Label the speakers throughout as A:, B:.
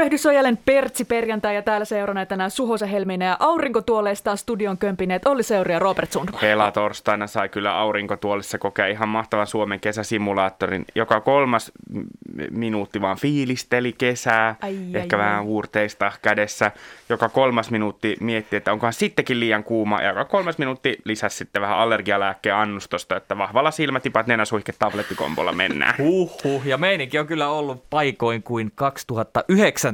A: Tervehdys on jälleen Pertsi perjantai ja täällä seurana tänään Suhosa Helminen ja aurinkotuoleista studion kömpineet Olli Seuri ja Robert Sundman.
B: Hela torstaina sai kyllä aurinkotuolissa kokea ihan mahtavan Suomen kesäsimulaattorin. Joka kolmas minuutti vaan fiilisteli kesää,
A: Ai,
B: ehkä
A: ai,
B: vähän
A: ai.
B: huurteista kädessä. Joka kolmas minuutti mietti, että onkohan sittenkin liian kuuma. Ja joka kolmas minuutti lisäsi sitten vähän allergialääkkeen annustosta, että vahvalla silmätipat nenäsuihke tablettikombolla mennään.
C: Huhhuh, ja meininki on kyllä ollut paikoin kuin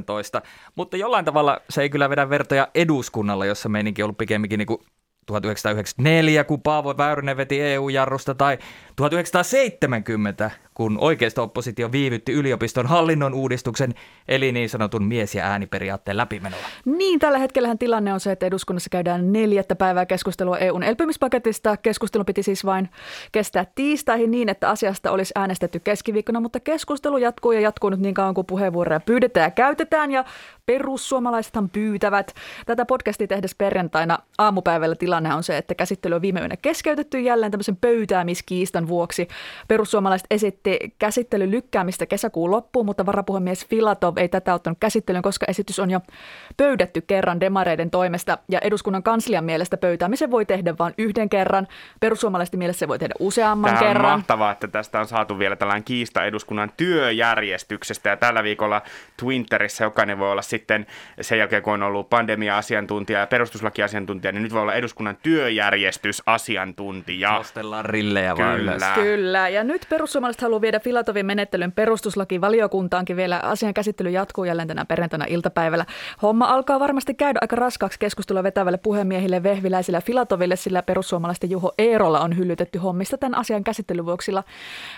C: 2019, mutta jollain tavalla se ei kyllä vedä vertoja eduskunnalla, jossa meininki on ollut pikemminkin niin kuin 1994, kun Paavo Väyrynen veti EU-jarrusta, tai 1970, kun oikeisto-oppositio viivytti yliopiston hallinnon uudistuksen, eli niin sanotun mies- ja ääniperiaatteen läpimenoa.
A: Niin, tällä hetkellähän tilanne on se, että eduskunnassa käydään neljättä päivää keskustelua EUn elpymispaketista. Keskustelu piti siis vain kestää tiistaihin niin, että asiasta olisi äänestetty keskiviikkona, mutta keskustelu jatkuu ja jatkuu nyt niin kauan kuin puheenvuoroja pyydetään ja käytetään ja perussuomalaisethan pyytävät. Tätä podcastia tehdessä perjantaina aamupäivällä tilanne on se, että käsittely on viime yönä keskeytetty jälleen tämmöisen pöytäämiskiistan vuoksi. Perussuomalaiset esitti käsittelyn lykkäämistä kesäkuun loppuun, mutta varapuhemies Filatov ei tätä ottanut käsittelyyn, koska esitys on jo pöydätty kerran demareiden toimesta ja eduskunnan kanslian mielestä pöytäämisen voi tehdä vain yhden kerran. Perussuomalaisten mielestä se voi tehdä useamman
B: Tämä on
A: kerran.
B: mahtavaa, että tästä on saatu vielä tällainen kiista eduskunnan työjärjestyksestä. Ja tällä viikolla Twitterissä jokainen voi olla sitten sen jälkeen, kun on ollut pandemia-asiantuntija ja perustuslakiasiantuntija, niin nyt voi olla eduskunnan työjärjestysasiantuntija.
C: Nostellaan rillejä vaan
B: Kyllä.
A: Kyllä, ja nyt perussuomalaiset haluaa viedä Filatovin menettelyn perustuslakivaliokuntaankin vielä. Asian käsittely jatkuu jälleen tänä perjantaina iltapäivällä. Homma alkaa varmasti käydä aika raskaaksi keskustelua vetävälle puhemiehille Vehviläisille Filatoville, sillä perussuomalaisten Juho Eerolla on hyllytetty hommista tämän asian käsittelyn vuoksi.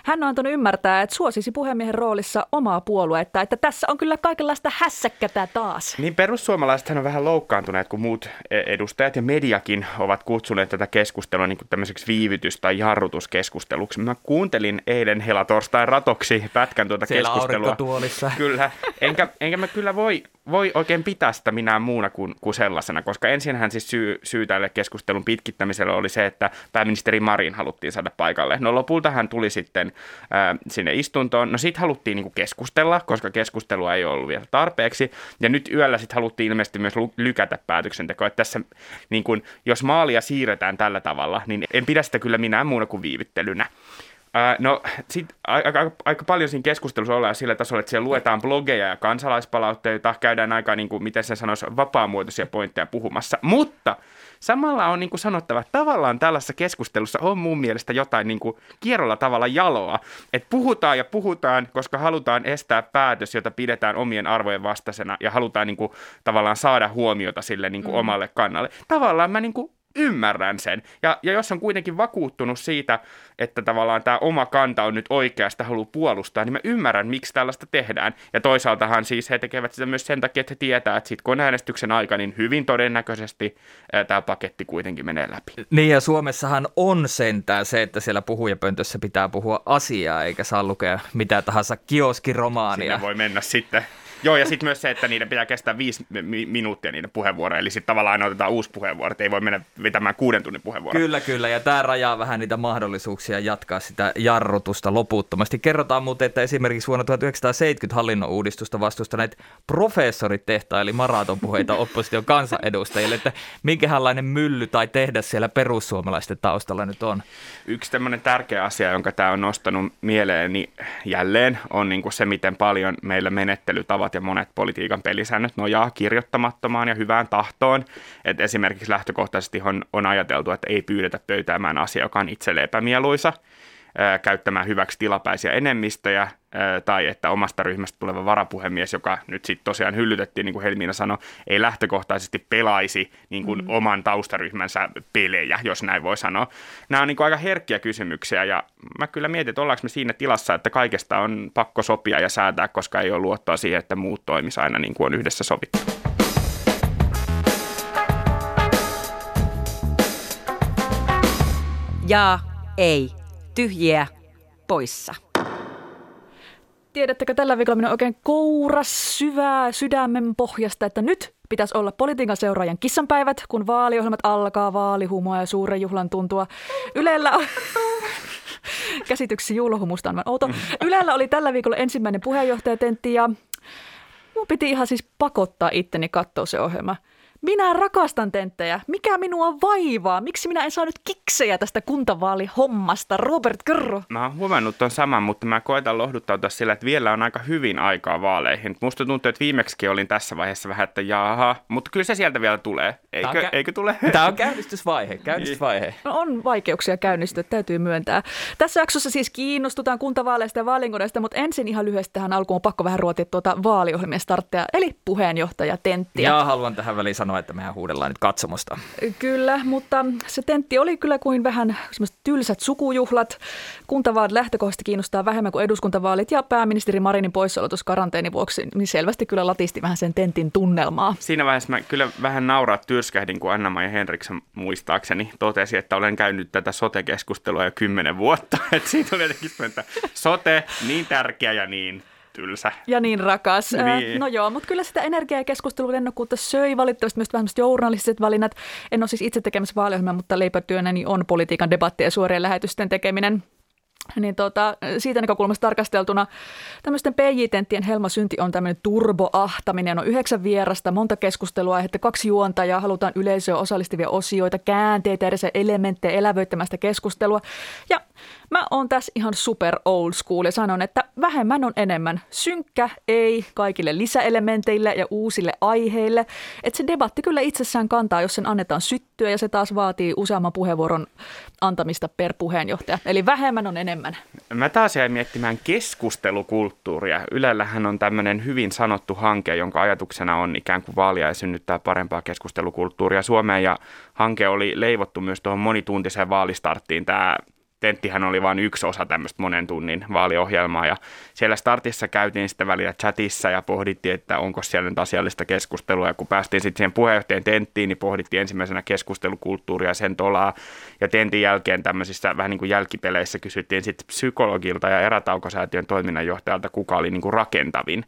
A: Hän on antanut ymmärtää, että suosisi puhemiehen roolissa omaa puoluetta, että tässä on kyllä kaikenlaista hässäkkätä taas.
B: Niin perussuomalaisethan on vähän loukkaantuneet, kun muut edustajat ja mediakin ovat kutsuneet tätä keskustelua niin kuin tämmöiseksi viivytys- tai jarrutuskeskusteluksi. Mä kuuntelin eilen helatorstain ratoksi pätkän tuota
C: Siellä
B: keskustelua.
C: aurinkotuolissa.
B: Kyllä, enkä, enkä mä kyllä voi, voi oikein pitää sitä minään muuna kuin, kuin sellaisena, koska ensinhän siis syy, syy tälle keskustelun pitkittämiselle oli se, että pääministeri Marin haluttiin saada paikalle. No lopulta hän tuli sitten ää, sinne istuntoon. No siitä haluttiin niin keskustella, koska keskustelua ei ollut vielä tarpeeksi. Ja nyt yöllä sitten haluttiin ilmeisesti myös lykätä päätöksentekoa. Että tässä, niin kuin, jos maalia siirretään tällä tavalla, niin en pidä sitä kyllä minään muuna kuin viivyttelynä. Ää, No sit aika, aika, aika paljon siinä keskustelussa ollaan sillä tasolla, että siellä luetaan blogeja ja kansalaispalautteita, käydään aika, niin kuin, miten se sanoisi, vapaamuotoisia pointteja puhumassa. Mutta samalla on niin kuin sanottava, että tavallaan tällaisessa keskustelussa on mun mielestä jotain niin kuin kierrolla tavalla jaloa. Että puhutaan ja puhutaan, koska halutaan estää päätös, jota pidetään omien arvojen vastaisena ja halutaan niin kuin, tavallaan saada huomiota sille niin kuin mm. omalle kannalle. Tavallaan mä niin kuin ymmärrän sen. Ja, ja jos on kuitenkin vakuuttunut siitä, että tavallaan tämä oma kanta on nyt oikeasta, haluaa puolustaa, niin mä ymmärrän, miksi tällaista tehdään. Ja toisaaltahan siis he tekevät sitä myös sen takia, että he tietää, että sitten kun on äänestyksen aika, niin hyvin todennäköisesti tämä paketti kuitenkin menee läpi.
C: Niin ja Suomessahan on sentään se, että siellä puhujapöntössä pitää puhua asiaa, eikä saa lukea mitä tahansa kioskiromaania.
B: Sinne voi mennä sitten. Joo, ja sitten myös se, että niiden pitää kestää viisi mi- minuuttia niiden puheenvuoroja, eli sitten tavallaan aina otetaan uusi puheenvuoro, että ei voi mennä vetämään kuuden tunnin puheenvuoroa.
C: Kyllä, kyllä, ja tämä rajaa vähän niitä mahdollisuuksia jatkaa sitä jarrutusta loputtomasti. Kerrotaan muuten, että esimerkiksi vuonna 1970 hallinnon uudistusta vastustaneet professorit tehtaili maratonpuheita opposition kansanedustajille, että minkälainen mylly tai tehdas siellä perussuomalaisten taustalla nyt on.
B: Yksi tämmöinen tärkeä asia, jonka tämä on nostanut mieleeni jälleen, on niin kuin se, miten paljon meillä menettelytavat ja monet politiikan pelisäännöt nojaa kirjoittamattomaan ja hyvään tahtoon. Et esimerkiksi lähtökohtaisesti on, on ajateltu, että ei pyydetä pöytäämään asia, joka on itselle epämieluisa, käyttämään hyväksi tilapäisiä enemmistöjä, tai että omasta ryhmästä tuleva varapuhemies, joka nyt sitten tosiaan hyllytettiin, niin kuin Helmiina sanoi, ei lähtökohtaisesti pelaisi niin kuin mm. oman taustaryhmänsä pelejä, jos näin voi sanoa. Nämä on niin kuin aika herkkiä kysymyksiä, ja mä kyllä mietin, että ollaanko me siinä tilassa, että kaikesta on pakko sopia ja säätää, koska ei ole luottoa siihen, että muut toimisi aina niin kuin on yhdessä sovittu.
D: Jaa, ei, tyhjiä, poissa.
A: Tiedättekö, tällä viikolla minä oikein kouras syvää sydämen pohjasta, että nyt pitäisi olla politiikan seuraajan kissanpäivät, kun vaaliohjelmat alkaa, vaalihumoa ja suuren juhlan tuntua. Ylellä on... Käsityksesi juulahumusta on vaan outo. Ylellä oli tällä viikolla ensimmäinen puheenjohtajatentti ja mun piti ihan siis pakottaa itteni katsoa se ohjelma. Minä rakastan tenttejä. Mikä minua vaivaa? Miksi minä en saanut kiksejä tästä kuntavaalihommasta? Robert, kerro.
B: Mä oon huomannut ton saman, mutta mä koitan lohduttautua sillä, että vielä on aika hyvin aikaa vaaleihin. Musta tuntuu, että viimeksi olin tässä vaiheessa vähän, että jaha, mutta kyllä se sieltä vielä tulee. Eikö,
C: kä-
B: eikö tule?
C: Tämä on käynnistysvaihe, käynnistysvaihe.
A: No on vaikeuksia käynnistyä, täytyy myöntää. Tässä jaksossa siis kiinnostutaan kuntavaaleista ja vaalinkoneista, mutta ensin ihan lyhyesti tähän alkuun on pakko vähän ruotia tuota vaaliohjelmien starttia, eli puheenjohtaja Tenttiä.
C: Ja haluan tähän väliin sanoa, että mehän huudellaan nyt katsomusta.
A: Kyllä, mutta se tentti oli kyllä kuin vähän semmoiset tylsät sukujuhlat. Kuntavaalit lähtökohtaisesti kiinnostaa vähemmän kuin eduskuntavaalit ja pääministeri Marinin poissaolo tuossa karanteeni vuoksi, niin selvästi kyllä latisti vähän sen tentin tunnelmaa.
B: Siinä vaiheessa mä kyllä vähän nauraa tyrskähdin, kun Anna-Maija Henriksson muistaakseni totesi, että olen käynyt tätä sote-keskustelua jo kymmenen vuotta. Että siitä oli jotenkin että sote, niin tärkeä ja niin tylsä.
A: Ja niin rakas.
B: Niin.
A: No joo, mutta kyllä sitä energiaa ja keskustelun lennokkuutta söi valitettavasti myös vähän journalistiset valinnat. En ole siis itse tekemässä vaaliohjelmaa, mutta leipätyönäni on politiikan debatti ja suorien lähetysten tekeminen. Niin tota, siitä näkökulmasta tarkasteltuna tämmöisten PJ-tenttien helmasynti on tämmöinen turboahtaminen. On yhdeksän vierasta, monta keskustelua, aihetta, kaksi juontajaa, halutaan yleisöä osallistavia osioita, käänteitä, edes elementtejä elävöittämästä keskustelua. Ja mä oon tässä ihan super old school ja sanon, että vähemmän on enemmän. Synkkä ei kaikille lisäelementeille ja uusille aiheille. Että se debatti kyllä itsessään kantaa, jos sen annetaan syttyä ja se taas vaatii useamman puheenvuoron antamista per puheenjohtaja. Eli vähemmän on enemmän.
B: Mä taas jäin miettimään keskustelukulttuuria. Ylellähän on tämmöinen hyvin sanottu hanke, jonka ajatuksena on ikään kuin vaalia ja synnyttää parempaa keskustelukulttuuria Suomeen. Ja hanke oli leivottu myös tuohon monituntiseen vaalistarttiin. Tämä Tenttihän oli vain yksi osa tämmöistä monen tunnin vaaliohjelmaa ja siellä startissa käytiin sitten välillä chatissa ja pohdittiin, että onko siellä nyt asiallista keskustelua ja kun päästiin sitten siihen puheenjohtajan tenttiin, niin pohdittiin ensimmäisenä keskustelukulttuuria sen tolaa ja tentin jälkeen tämmöisissä vähän niin kuin jälkipeleissä kysyttiin sitten psykologilta ja erätaukosäätiön toiminnanjohtajalta, kuka oli niin kuin rakentavin,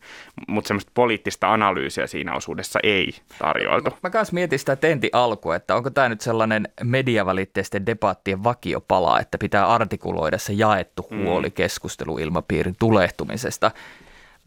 B: mutta semmoista poliittista analyysiä siinä osuudessa ei tarjoiltu.
C: Mä kanssa mietin sitä tentin alkua, että onko tämä nyt sellainen mediavälitteisten debattien vakiopala, että pitää artikuloida se jaettu huoli mm. keskusteluilmapiirin tulehtumisesta.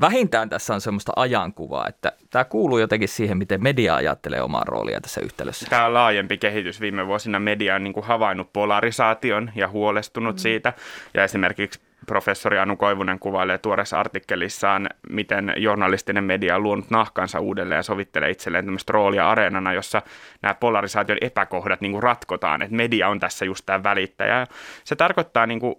C: Vähintään tässä on semmoista ajankuvaa, että tämä kuuluu jotenkin siihen, miten media ajattelee omaa roolia tässä yhtälössä.
B: Tämä on laajempi kehitys. Viime vuosina media on niin kuin havainnut polarisaation ja huolestunut mm. siitä. Ja esimerkiksi professori Anu Koivunen kuvailee tuoreessa artikkelissaan, miten journalistinen media on luonut nahkansa uudelleen ja sovittelee itselleen tämmöistä roolia areenana, jossa nämä polarisaation epäkohdat niin kuin ratkotaan, että media on tässä just tämä välittäjä. Se tarkoittaa niin kuin,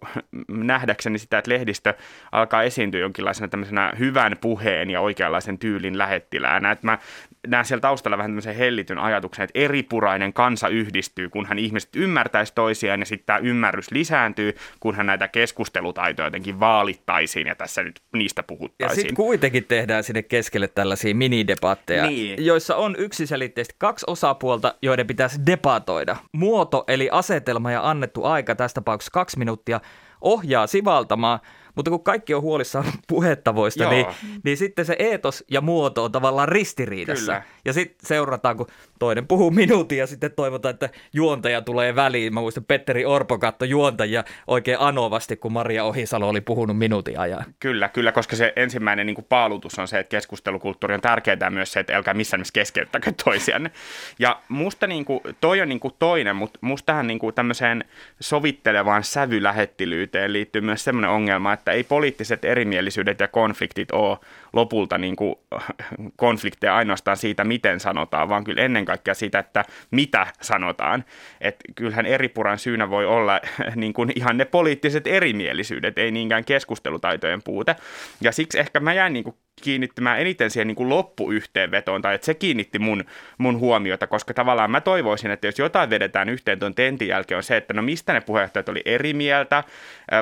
B: nähdäkseni sitä, että lehdistö alkaa esiintyä jonkinlaisena tämmöisenä hyvän puheen ja oikeanlaisen tyylin lähettiläänä. Että mä näen siellä taustalla vähän tämmöisen hellityn ajatuksen, että eripurainen kansa yhdistyy, kunhan ihmiset ymmärtäisi toisiaan ja sitten tämä ymmärrys lisääntyy, kunhan näitä keskustelutaitoja jotenkin vaalittaisiin ja tässä nyt niistä
C: Ja
B: puhuttaisiin.
C: sitten kuitenkin tehdään sinne keskelle tällaisia minidebatteja,
B: Niin.
C: joissa on yksiselitteisesti kaksi osapuolta, joiden pitäisi debatoida. Muoto eli asetelma ja annettu aika, tässä tapauksessa kaksi minuuttia, ohjaa sivaltamaan, mutta kun kaikki on huolissaan puhettavoista,
B: Joo.
C: niin, niin sitten se eetos ja muoto on tavallaan ristiriidassa.
B: Kyllä.
C: Ja sitten seurataan, kun toinen puhuu minuutin ja sitten toivotaan, että juontaja tulee väliin. Mä muistan, Petteri Orpo katsoi juontajia oikein anovasti, kun Maria Ohisalo oli puhunut minuutin ajan.
B: Kyllä, kyllä, koska se ensimmäinen niin kuin paalutus on se, että keskustelukulttuuri on tärkeää myös se, että älkää missään nimessä keskeyttäkö toisianne. Ja musta niin kuin, toi on niin kuin toinen, mutta musta tähän niin kuin tämmöiseen sovittelevaan sävylähettilyyteen liittyy myös semmoinen ongelma, että ei poliittiset erimielisyydet ja konfliktit ole lopulta niin kuin, konflikteja ainoastaan siitä, miten sanotaan, vaan kyllä ennen kaikkea siitä, että mitä sanotaan. Et kyllähän eripuran syynä voi olla niin kuin ihan ne poliittiset erimielisyydet, ei niinkään keskustelutaitojen puute. Ja siksi ehkä mä jäin niin kuin kiinnittymään eniten siihen niin kuin loppuyhteenvetoon, tai että se kiinnitti mun, mun huomiota, koska tavallaan mä toivoisin, että jos jotain vedetään yhteen tuon tentin jälkeen, on se, että no mistä ne puheenjohtajat oli eri mieltä,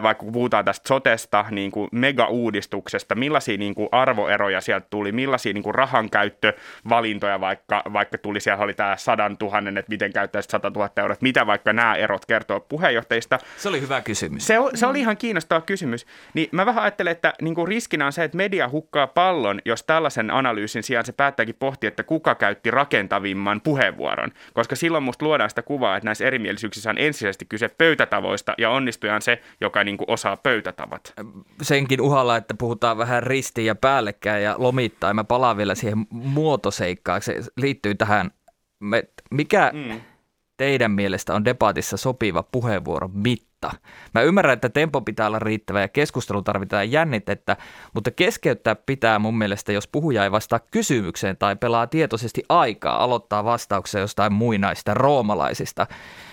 B: vaikka kun puhutaan tästä sotesta, niin kuin mega-uudistuksesta, millaisia niin kuin arvo arvoeroja sieltä tuli, millaisia niin kuin rahankäyttövalintoja vaikka, vaikka tuli, siellä oli tämä sadan tuhannen, että miten käyttäisit 100 000 euroa, että mitä vaikka nämä erot kertoo puheenjohtajista.
C: Se oli hyvä kysymys.
B: Se, se oli ihan kiinnostava kysymys. Niin mä vähän ajattelen, että niin kuin riskinä on se, että media hukkaa pallon, jos tällaisen analyysin sijaan se päättääkin pohtia, että kuka käytti rakentavimman puheenvuoron. Koska silloin musta luodaan sitä kuvaa, että näissä erimielisyyksissä on ensisijaisesti kyse pöytätavoista ja onnistuja on se, joka niin kuin osaa pöytätavat.
C: Senkin uhalla, että puhutaan vähän ristiin ja päällekkäin ja lomittain. Mä palaan vielä siihen muotoseikkaan. Se liittyy tähän, mikä mm. teidän mielestä on debatissa sopiva puheenvuoro mitta? Mä ymmärrän, että tempo pitää olla riittävä ja keskustelu tarvitaan jännitettä, mutta keskeyttää pitää mun mielestä, jos puhuja ei vastaa kysymykseen tai pelaa tietoisesti aikaa, aloittaa vastauksia jostain muinaista roomalaisista.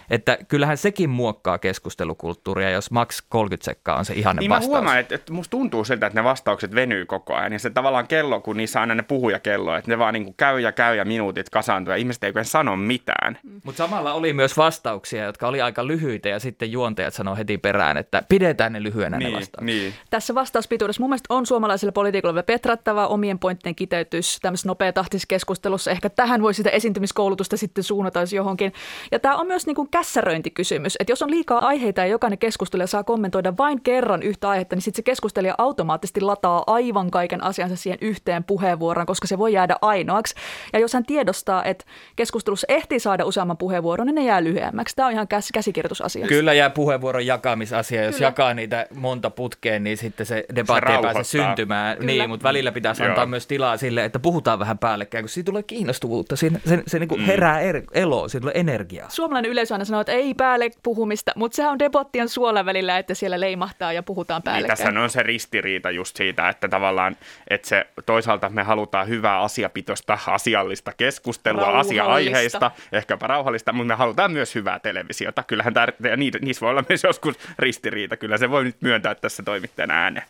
C: Että kyllähän sekin muokkaa keskustelukulttuuria, jos max 30 sekkaa on se ihanne
B: niin
C: vastaus.
B: Mä huomaan, että, että musta tuntuu siltä, että ne vastaukset venyy koko ajan. Ja se tavallaan kello, kun niissä aina ne puhujakello, että ne vaan niin kuin käy ja käy ja minuutit kasaantuu ja ihmiset ei sano mitään.
C: Mutta samalla oli myös vastauksia, jotka oli aika lyhyitä ja sitten juontajat sanoi heti perään, että pidetään ne lyhyenä
B: niin,
C: ne vastaukset.
B: Niin.
A: Tässä vastauspituudessa mun mielestä on suomalaisille poliitikoille petrattava omien pointtien kiteytys tämmöisessä nopeatahtisessa keskustelussa. Ehkä tähän voi sitä esiintymiskoulutusta sitten suunnata johonkin. Ja tämä on myös niin kuin kässäröintikysymys, että jos on liikaa aiheita ja jokainen keskustelija saa kommentoida vain kerran yhtä aihetta, niin sitten se keskustelija automaattisesti lataa aivan kaiken asiansa siihen yhteen puheenvuoroon, koska se voi jäädä ainoaksi. Ja jos hän tiedostaa, että keskustelussa ehtii saada useamman puheenvuoron, niin ne jää lyhyemmäksi. Tämä on ihan käs- käsikirjoitusasia.
C: Kyllä jää puheenvuoron jakamisasia. Jos
A: Kyllä.
C: jakaa niitä monta putkeen, niin sitten se debatti
B: Se
C: ei pääse syntymään.
A: Kyllä.
C: Niin, mutta välillä pitäisi
B: Joo.
C: antaa myös tilaa sille, että puhutaan vähän päällekkäin, kun siitä tulee kiinnostuvuutta. Siinä, se se niin herää er, eloa, siitä tulee energiaa.
A: Suomalainen yleisö aina sanoo, että ei päälle puhumista, mutta sehän on debattien suola välillä, että siellä leimahtaa ja puhutaan
B: Niin,
A: päällekkäin.
B: tässä on se ristiriita just siitä, että tavallaan, että se toisaalta me halutaan hyvää asiapitoista, asiallista keskustelua asia-aiheista, ehkäpä rauhallista, mutta me halutaan myös hyvää televisiota. Kyllähän tär- ja niissä voi olla myös joskus ristiriita, kyllä se voi nyt myöntää tässä toimittajan ääneen.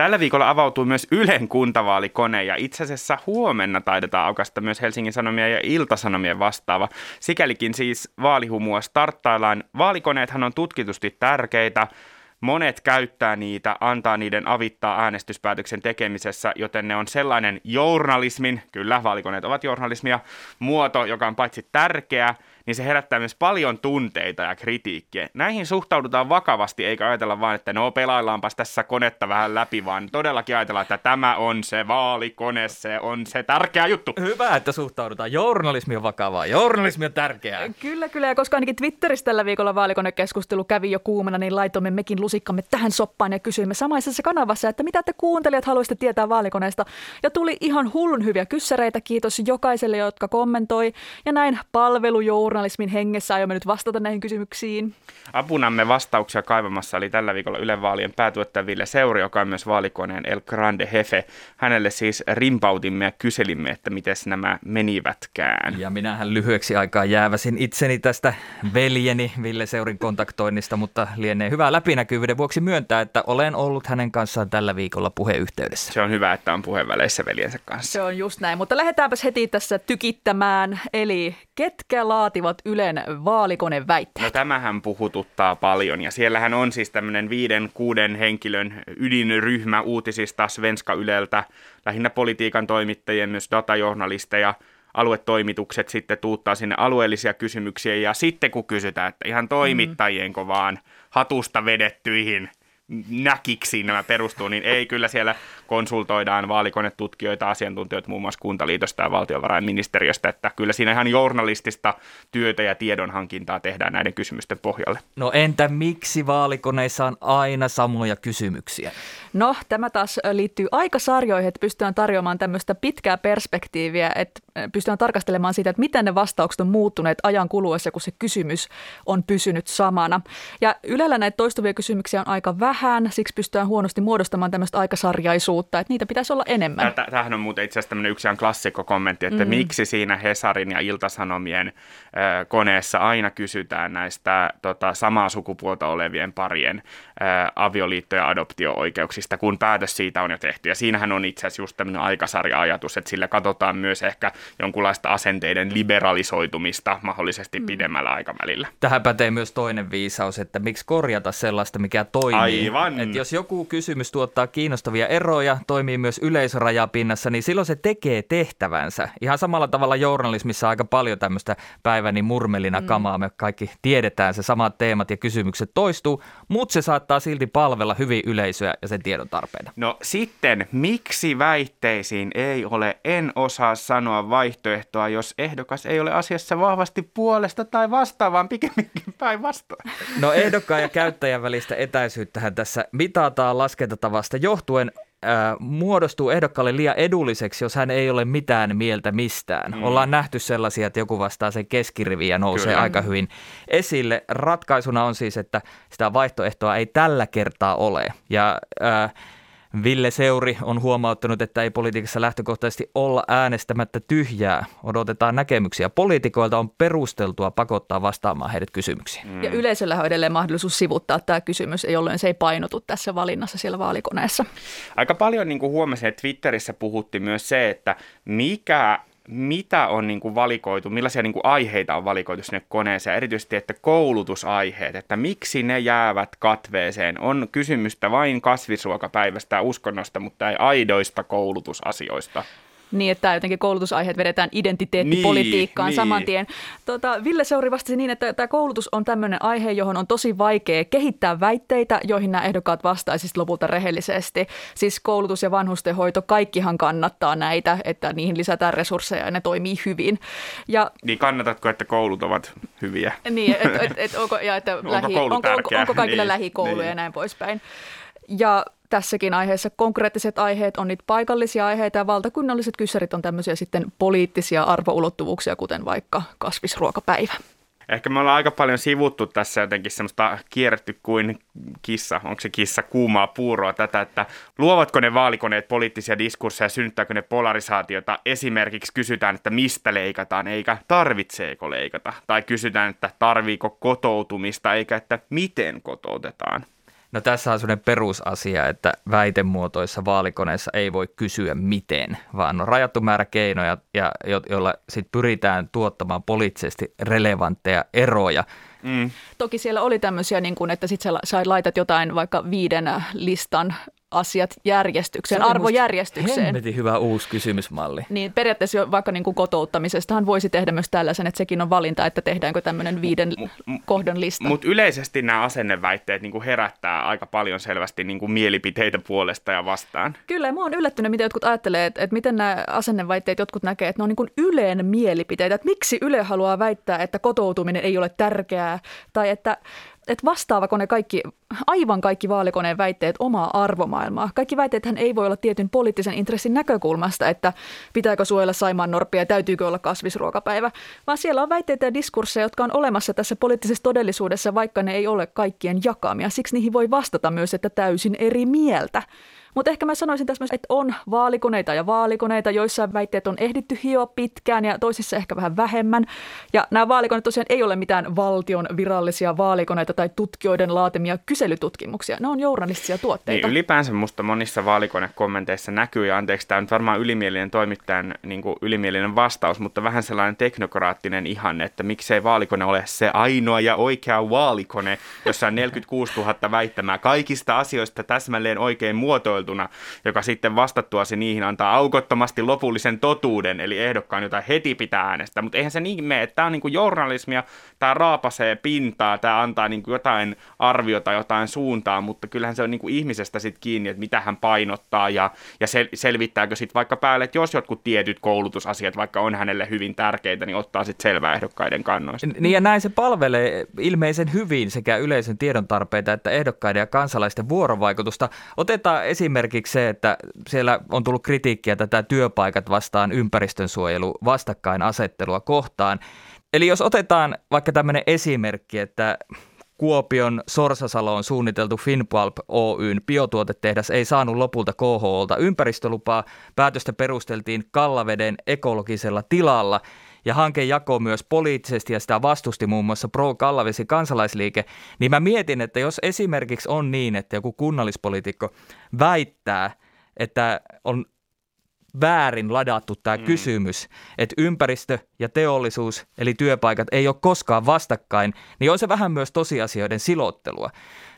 B: Tällä viikolla avautuu myös Ylen kuntavaalikone ja itse asiassa huomenna taidetaan aukasta myös Helsingin Sanomia ja Iltasanomien vastaava. Sikälikin siis vaalihumua starttaillaan. Vaalikoneethan on tutkitusti tärkeitä. Monet käyttää niitä, antaa niiden avittaa äänestyspäätöksen tekemisessä, joten ne on sellainen journalismin, kyllä vaalikoneet ovat journalismia, muoto, joka on paitsi tärkeä, niin se herättää myös paljon tunteita ja kritiikkiä. Näihin suhtaudutaan vakavasti, eikä ajatella vain, että no pelaillaanpas tässä konetta vähän läpi, vaan todellakin ajatellaan, että tämä on se vaalikone, se on se tärkeä juttu.
C: Hyvä, että suhtaudutaan. Journalismi on vakavaa. Journalismi on tärkeää.
A: Kyllä, kyllä. Ja koska ainakin Twitterissä tällä viikolla vaalikonekeskustelu kävi jo kuumana, niin laitoimme mekin lusikkamme tähän soppaan ja kysyimme samaisessa kanavassa, että mitä te kuuntelijat haluaisitte tietää vaalikoneesta. Ja tuli ihan hullun hyviä kyssäreitä. Kiitos jokaiselle, jotka kommentoi. Ja näin palvelujournalismin hengessä aiomme nyt vastata näihin kysymyksiin.
B: Apunamme vastauksia kaivamassa oli tällä viikolla Ylen vaalien päätuottaja Ville Seuri, joka on myös vaalikoneen El Grande Hefe. Hänelle siis rimpautimme ja kyselimme, että miten nämä menivätkään.
C: Ja minähän lyhyeksi aikaa jääväsin itseni tästä veljeni Ville Seurin kontaktoinnista, mutta lienee hyvää läpinäkyvyyden vuoksi myöntää, että olen ollut hänen kanssaan tällä viikolla puheyhteydessä.
B: Se on hyvä, että on puheenväleissä veljensä kanssa.
A: Se on just näin, mutta lähdetäänpäs heti tässä tykittämään. Eli ketkä laativat Ylen vaalikoneväitteet?
B: No tämähän puhututtaa paljon ja siellähän on siis tämmöinen viiden, kuuden henkilön ydinryhmä uutisista Svenska Yleltä, lähinnä politiikan toimittajien, myös datajournalisteja, aluetoimitukset sitten tuuttaa sinne alueellisia kysymyksiä ja sitten kun kysytään, että ihan toimittajienko vaan hatusta vedettyihin näkiksi nämä perustuu, niin ei kyllä siellä konsultoidaan vaalikonetutkijoita, asiantuntijoita muun muassa Kuntaliitosta ja valtiovarainministeriöstä, että kyllä siinä ihan journalistista työtä ja tiedonhankintaa tehdään näiden kysymysten pohjalle.
C: No entä miksi vaalikoneissa on aina samoja kysymyksiä?
A: No, tämä taas liittyy aikasarjoihin, että pystytään tarjoamaan tämmöistä pitkää perspektiiviä, että pystytään tarkastelemaan siitä, että miten ne vastaukset on muuttuneet ajan kuluessa, kun se kysymys on pysynyt samana. Ja Ylellä näitä toistuvia kysymyksiä on aika vähän, vähän, siksi pystytään huonosti muodostamaan tämmöistä aikasarjaisuutta, että niitä pitäisi olla enemmän.
B: Tämähän on muuten itse asiassa tämmöinen yksi ihan klassikko-kommentti, että mm. miksi siinä Hesarin ja Iltasanomien äh, koneessa aina kysytään näistä tota, samaa sukupuolta olevien parien äh, avioliitto- ja adoptio-oikeuksista, kun päätös siitä on jo tehty. Ja siinähän on itse asiassa just tämmöinen aikasarja-ajatus, että sillä katsotaan myös ehkä jonkunlaista asenteiden liberalisoitumista mahdollisesti mm. pidemmällä aikavälillä.
C: Tähän pätee myös toinen viisaus, että miksi korjata sellaista, mikä toimii.
B: Aivan.
C: Et jos joku kysymys tuottaa kiinnostavia eroja, toimii myös yleisörajapinnassa, niin silloin se tekee tehtävänsä. Ihan samalla tavalla journalismissa aika paljon tämmöistä päiväni murmelina mm. kamaa. Me kaikki tiedetään, se samat teemat ja kysymykset toistuu, mutta se saattaa silti palvella hyvin yleisöä ja sen tiedon tarpeita.
B: No sitten, miksi väitteisiin ei ole, en osaa sanoa vaihtoehtoa, jos ehdokas ei ole asiassa vahvasti puolesta tai vastaan, vaan pikemminkin päinvastoin.
C: No ehdokkaan ja käyttäjän välistä etäisyyttähän tässä mitataan laskentatavasta johtuen äh, muodostuu ehdokkaalle liian edulliseksi, jos hän ei ole mitään mieltä mistään. Mm. Ollaan nähty sellaisia, että joku vastaa sen keskiriviin ja nousee
B: Kyllä.
C: aika hyvin esille. Ratkaisuna on siis, että sitä vaihtoehtoa ei tällä kertaa ole. Ja äh, Ville Seuri on huomauttanut, että ei politiikassa lähtökohtaisesti olla äänestämättä tyhjää. Odotetaan näkemyksiä. Poliitikoilta on perusteltua pakottaa vastaamaan heidät kysymyksiin.
A: Mm. Ja yleisöllä on edelleen mahdollisuus sivuttaa tämä kysymys, jolloin se ei painotu tässä valinnassa siellä vaalikoneessa.
B: Aika paljon niin kuin huomasin, että Twitterissä puhuttiin myös se, että mikä mitä on niin kuin valikoitu, millaisia niin kuin aiheita on valikoitu sinne koneeseen, erityisesti että koulutusaiheet, että miksi ne jäävät katveeseen. On kysymystä vain kasvisruokapäivästä ja uskonnosta, mutta ei aidoista koulutusasioista.
A: Niin, että jotenkin koulutusaiheet vedetään identiteettipolitiikkaan
B: Niin,
A: saman
B: niin.
A: tien. Tota, Ville Seuri vastasi niin, että tämä koulutus on tämmöinen aihe, johon on tosi vaikea kehittää väitteitä, joihin nämä ehdokkaat vastaisivat lopulta rehellisesti. Siis koulutus ja vanhustenhoito, kaikkihan kannattaa näitä, että niihin lisätään resursseja ja ne toimii hyvin. Ja
B: Niin kannatatko, että koulut ovat hyviä?
A: niin, et, et, et, onko, ja että lähi,
B: koulu
A: onko, onko, onko kaikilla
B: Niin,
A: lähikouluja
B: niin.
A: ja näin poispäin. Ja tässäkin aiheessa konkreettiset aiheet on niitä paikallisia aiheita ja valtakunnalliset kyssärit on tämmöisiä sitten poliittisia arvoulottuvuuksia, kuten vaikka kasvisruokapäivä.
B: Ehkä me ollaan aika paljon sivuttu tässä jotenkin semmoista kierretty kuin kissa, onko se kissa kuumaa puuroa tätä, että luovatko ne vaalikoneet poliittisia diskursseja, synnyttääkö ne polarisaatiota. Esimerkiksi kysytään, että mistä leikataan, eikä tarvitseeko leikata. Tai kysytään, että tarviiko kotoutumista, eikä että miten kotoutetaan.
C: No tässä on sellainen perusasia, että väitemuotoissa vaalikoneissa ei voi kysyä miten, vaan on rajattu määrä keinoja, ja, jo- joilla sit pyritään tuottamaan poliittisesti relevantteja eroja.
B: Mm.
A: Toki siellä oli tämmöisiä, niin kuin, että sitten sä laitat jotain vaikka viiden listan asiat järjestykseen, arvojärjestykseen.
C: Hemmetin hyvä uusi kysymysmalli.
A: Niin periaatteessa jo vaikka niin kuin kotouttamisestahan voisi tehdä myös tällaisen, että sekin on valinta, että tehdäänkö tämmöinen viiden
B: mu-
A: kohdan lista.
B: Mutta yleisesti nämä asenneväitteet niin kuin herättää aika paljon selvästi niin kuin mielipiteitä puolesta ja vastaan.
A: Kyllä, ja mua on yllättynyt, miten jotkut ajattelee, että, että miten nämä asenneväitteet jotkut näkee, että ne on niin kuin Ylen mielipiteitä. Että miksi Yle haluaa väittää, että kotoutuminen ei ole tärkeää, tai että, että vastaavako ne kaikki, aivan kaikki vaalikoneen väitteet omaa arvomaailmaa. Kaikki väitteethän ei voi olla tietyn poliittisen intressin näkökulmasta, että pitääkö suojella Saimaan norppia ja täytyykö olla kasvisruokapäivä, vaan siellä on väitteitä ja diskursseja, jotka on olemassa tässä poliittisessa todellisuudessa, vaikka ne ei ole kaikkien jakamia. Siksi niihin voi vastata myös, että täysin eri mieltä. Mutta ehkä mä sanoisin tässä myös, että on vaalikoneita ja vaalikoneita, joissa väitteet on ehditty hioa pitkään ja toisissa ehkä vähän vähemmän. Ja nämä vaalikoneet tosiaan ei ole mitään valtion virallisia vaalikoneita tai tutkijoiden laatimia kyselytutkimuksia. Ne on journalistisia tuotteita.
B: Niin ylipäänsä musta monissa vaalikonekommenteissa näkyy, ja anteeksi, tämä on nyt varmaan ylimielinen toimittajan niin kuin ylimielinen vastaus, mutta vähän sellainen teknokraattinen ihanne, että miksei vaalikone ole se ainoa ja oikea vaalikone, jossa on 46 000 väittämää kaikista asioista täsmälleen oikein muotoiltuna, joka sitten vastattua se niihin antaa aukottomasti lopullisen totuuden, eli ehdokkaan, jota heti pitää äänestää. Mutta eihän se niin mene, että tämä on niin kuin journalismia, tämä raapasee pintaa, tämä antaa niin kuin jotain arviota, jotain suuntaa, mutta kyllähän se on niin kuin ihmisestä sitten kiinni, että mitä hän painottaa ja, ja sel- selvittääkö sitten vaikka päälle, että jos jotkut tietyt koulutusasiat vaikka on hänelle hyvin tärkeitä, niin ottaa sitten selvää ehdokkaiden kannoista.
C: Niin ja näin se palvelee ilmeisen hyvin sekä yleisön tiedon tarpeita että ehdokkaiden ja kansalaisten vuorovaikutusta. Otetaan esimerkiksi se, että siellä on tullut kritiikkiä tätä työpaikat vastaan ympäristönsuojelu vastakkainasettelua kohtaan. Eli jos otetaan vaikka tämmöinen esimerkki, että Kuopion Sorsasaloon suunniteltu Finpulp Oyn biotuotetehdas ei saanut lopulta KHOlta ympäristölupaa. Päätöstä perusteltiin Kallaveden ekologisella tilalla ja hanke jakoi myös poliittisesti ja sitä vastusti muun muassa Pro Kallavesi kansalaisliike, niin mä mietin, että jos esimerkiksi on niin, että joku kunnallispoliitikko väittää, että on väärin ladattu tämä mm. kysymys, että ympäristö ja teollisuus eli työpaikat ei ole koskaan vastakkain, niin on se vähän myös tosiasioiden silottelua.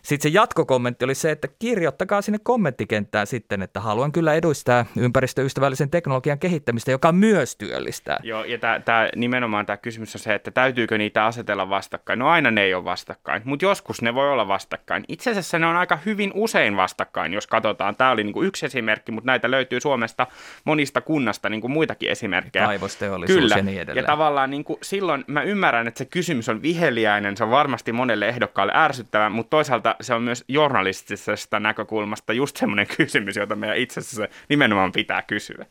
C: Sitten se jatkokommentti oli se, että kirjoittakaa sinne kommenttikenttään sitten, että haluan kyllä edustaa ympäristöystävällisen teknologian kehittämistä, joka myös työllistää.
B: Joo, ja tää, tää, nimenomaan tämä kysymys on se, että täytyykö niitä asetella vastakkain. No aina ne ei ole vastakkain, mutta joskus ne voi olla vastakkain. Itse asiassa ne on aika hyvin usein vastakkain, jos katsotaan. Tämä oli niinku yksi esimerkki, mutta näitä löytyy Suomesta monista kunnasta niinku muitakin esimerkkejä.
C: Kaivosteollisuus
B: Kyllä.
C: ja niin edelleen.
B: Ja tavallaan niinku silloin mä ymmärrän, että se kysymys on viheliäinen, se on varmasti monelle ehdokkaalle ärsyttävä, mutta toisaalta se on myös journalistisesta näkökulmasta just semmoinen kysymys, jota meidän itse asiassa nimenomaan pitää kysyä.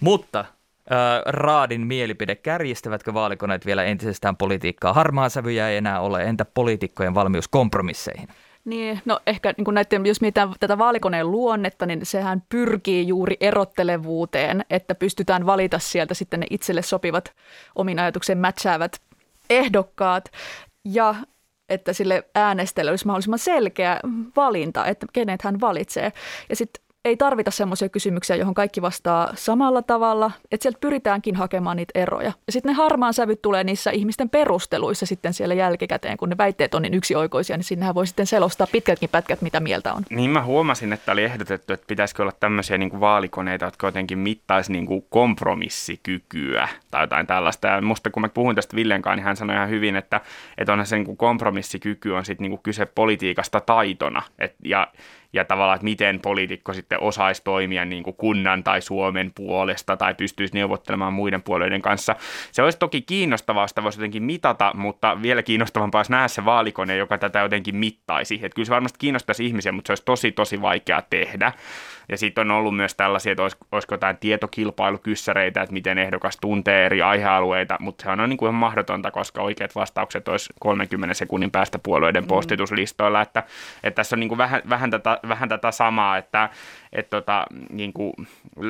C: Mutta äh, Raadin mielipide, kärjistävätkö vaalikoneet vielä entisestään politiikkaa? Harmaa sävyjä ei enää ole, entä poliitikkojen valmius kompromisseihin?
A: Niin, no ehkä niin kuin näiden, jos mietitään tätä vaalikoneen luonnetta, niin sehän pyrkii juuri erottelevuuteen, että pystytään valita sieltä sitten ne itselle sopivat omin ajatuksen mätsäävät ehdokkaat. Ja että sille äänestäjälle olisi mahdollisimman selkeä valinta, että kenet hän valitsee. Ja sitten ei tarvita semmoisia kysymyksiä, johon kaikki vastaa samalla tavalla, että sieltä pyritäänkin hakemaan niitä eroja. Ja sitten ne harmaan sävyt tulee niissä ihmisten perusteluissa sitten siellä jälkikäteen, kun ne väitteet on niin yksioikoisia, niin sinnehän voi sitten selostaa pitkätkin pätkät, mitä mieltä on.
B: Niin mä huomasin, että oli ehdotettu, että pitäisikö olla tämmöisiä niin kuin vaalikoneita, jotka jotenkin mittaisi niin kuin kompromissikykyä tai jotain tällaista. Ja musta kun mä puhuin tästä Villenkaan, niin hän sanoi ihan hyvin, että, että onhan se niin kuin kompromissikyky on sitten niin kuin kyse politiikasta taitona. Et, ja ja tavallaan, että miten poliitikko sitten osaisi toimia niin kuin kunnan tai Suomen puolesta tai pystyisi neuvottelemaan muiden puolueiden kanssa. Se olisi toki kiinnostavaa, sitä voisi jotenkin mitata, mutta vielä kiinnostavampaa olisi nähdä se vaalikone, joka tätä jotenkin mittaisi. Että kyllä se varmasti kiinnostaisi ihmisiä, mutta se olisi tosi, tosi vaikea tehdä. Ja sitten on ollut myös tällaisia, että olisiko jotain tietokilpailukyssäreitä, että miten ehdokas tuntee eri aihealueita, mutta se on niin kuin ihan mahdotonta, koska oikeat vastaukset olisi 30 sekunnin päästä puolueiden mm. postituslistoilla, että, että tässä on niin kuin vähän, vähän, tätä, vähän tätä samaa, että, että tota, niin kuin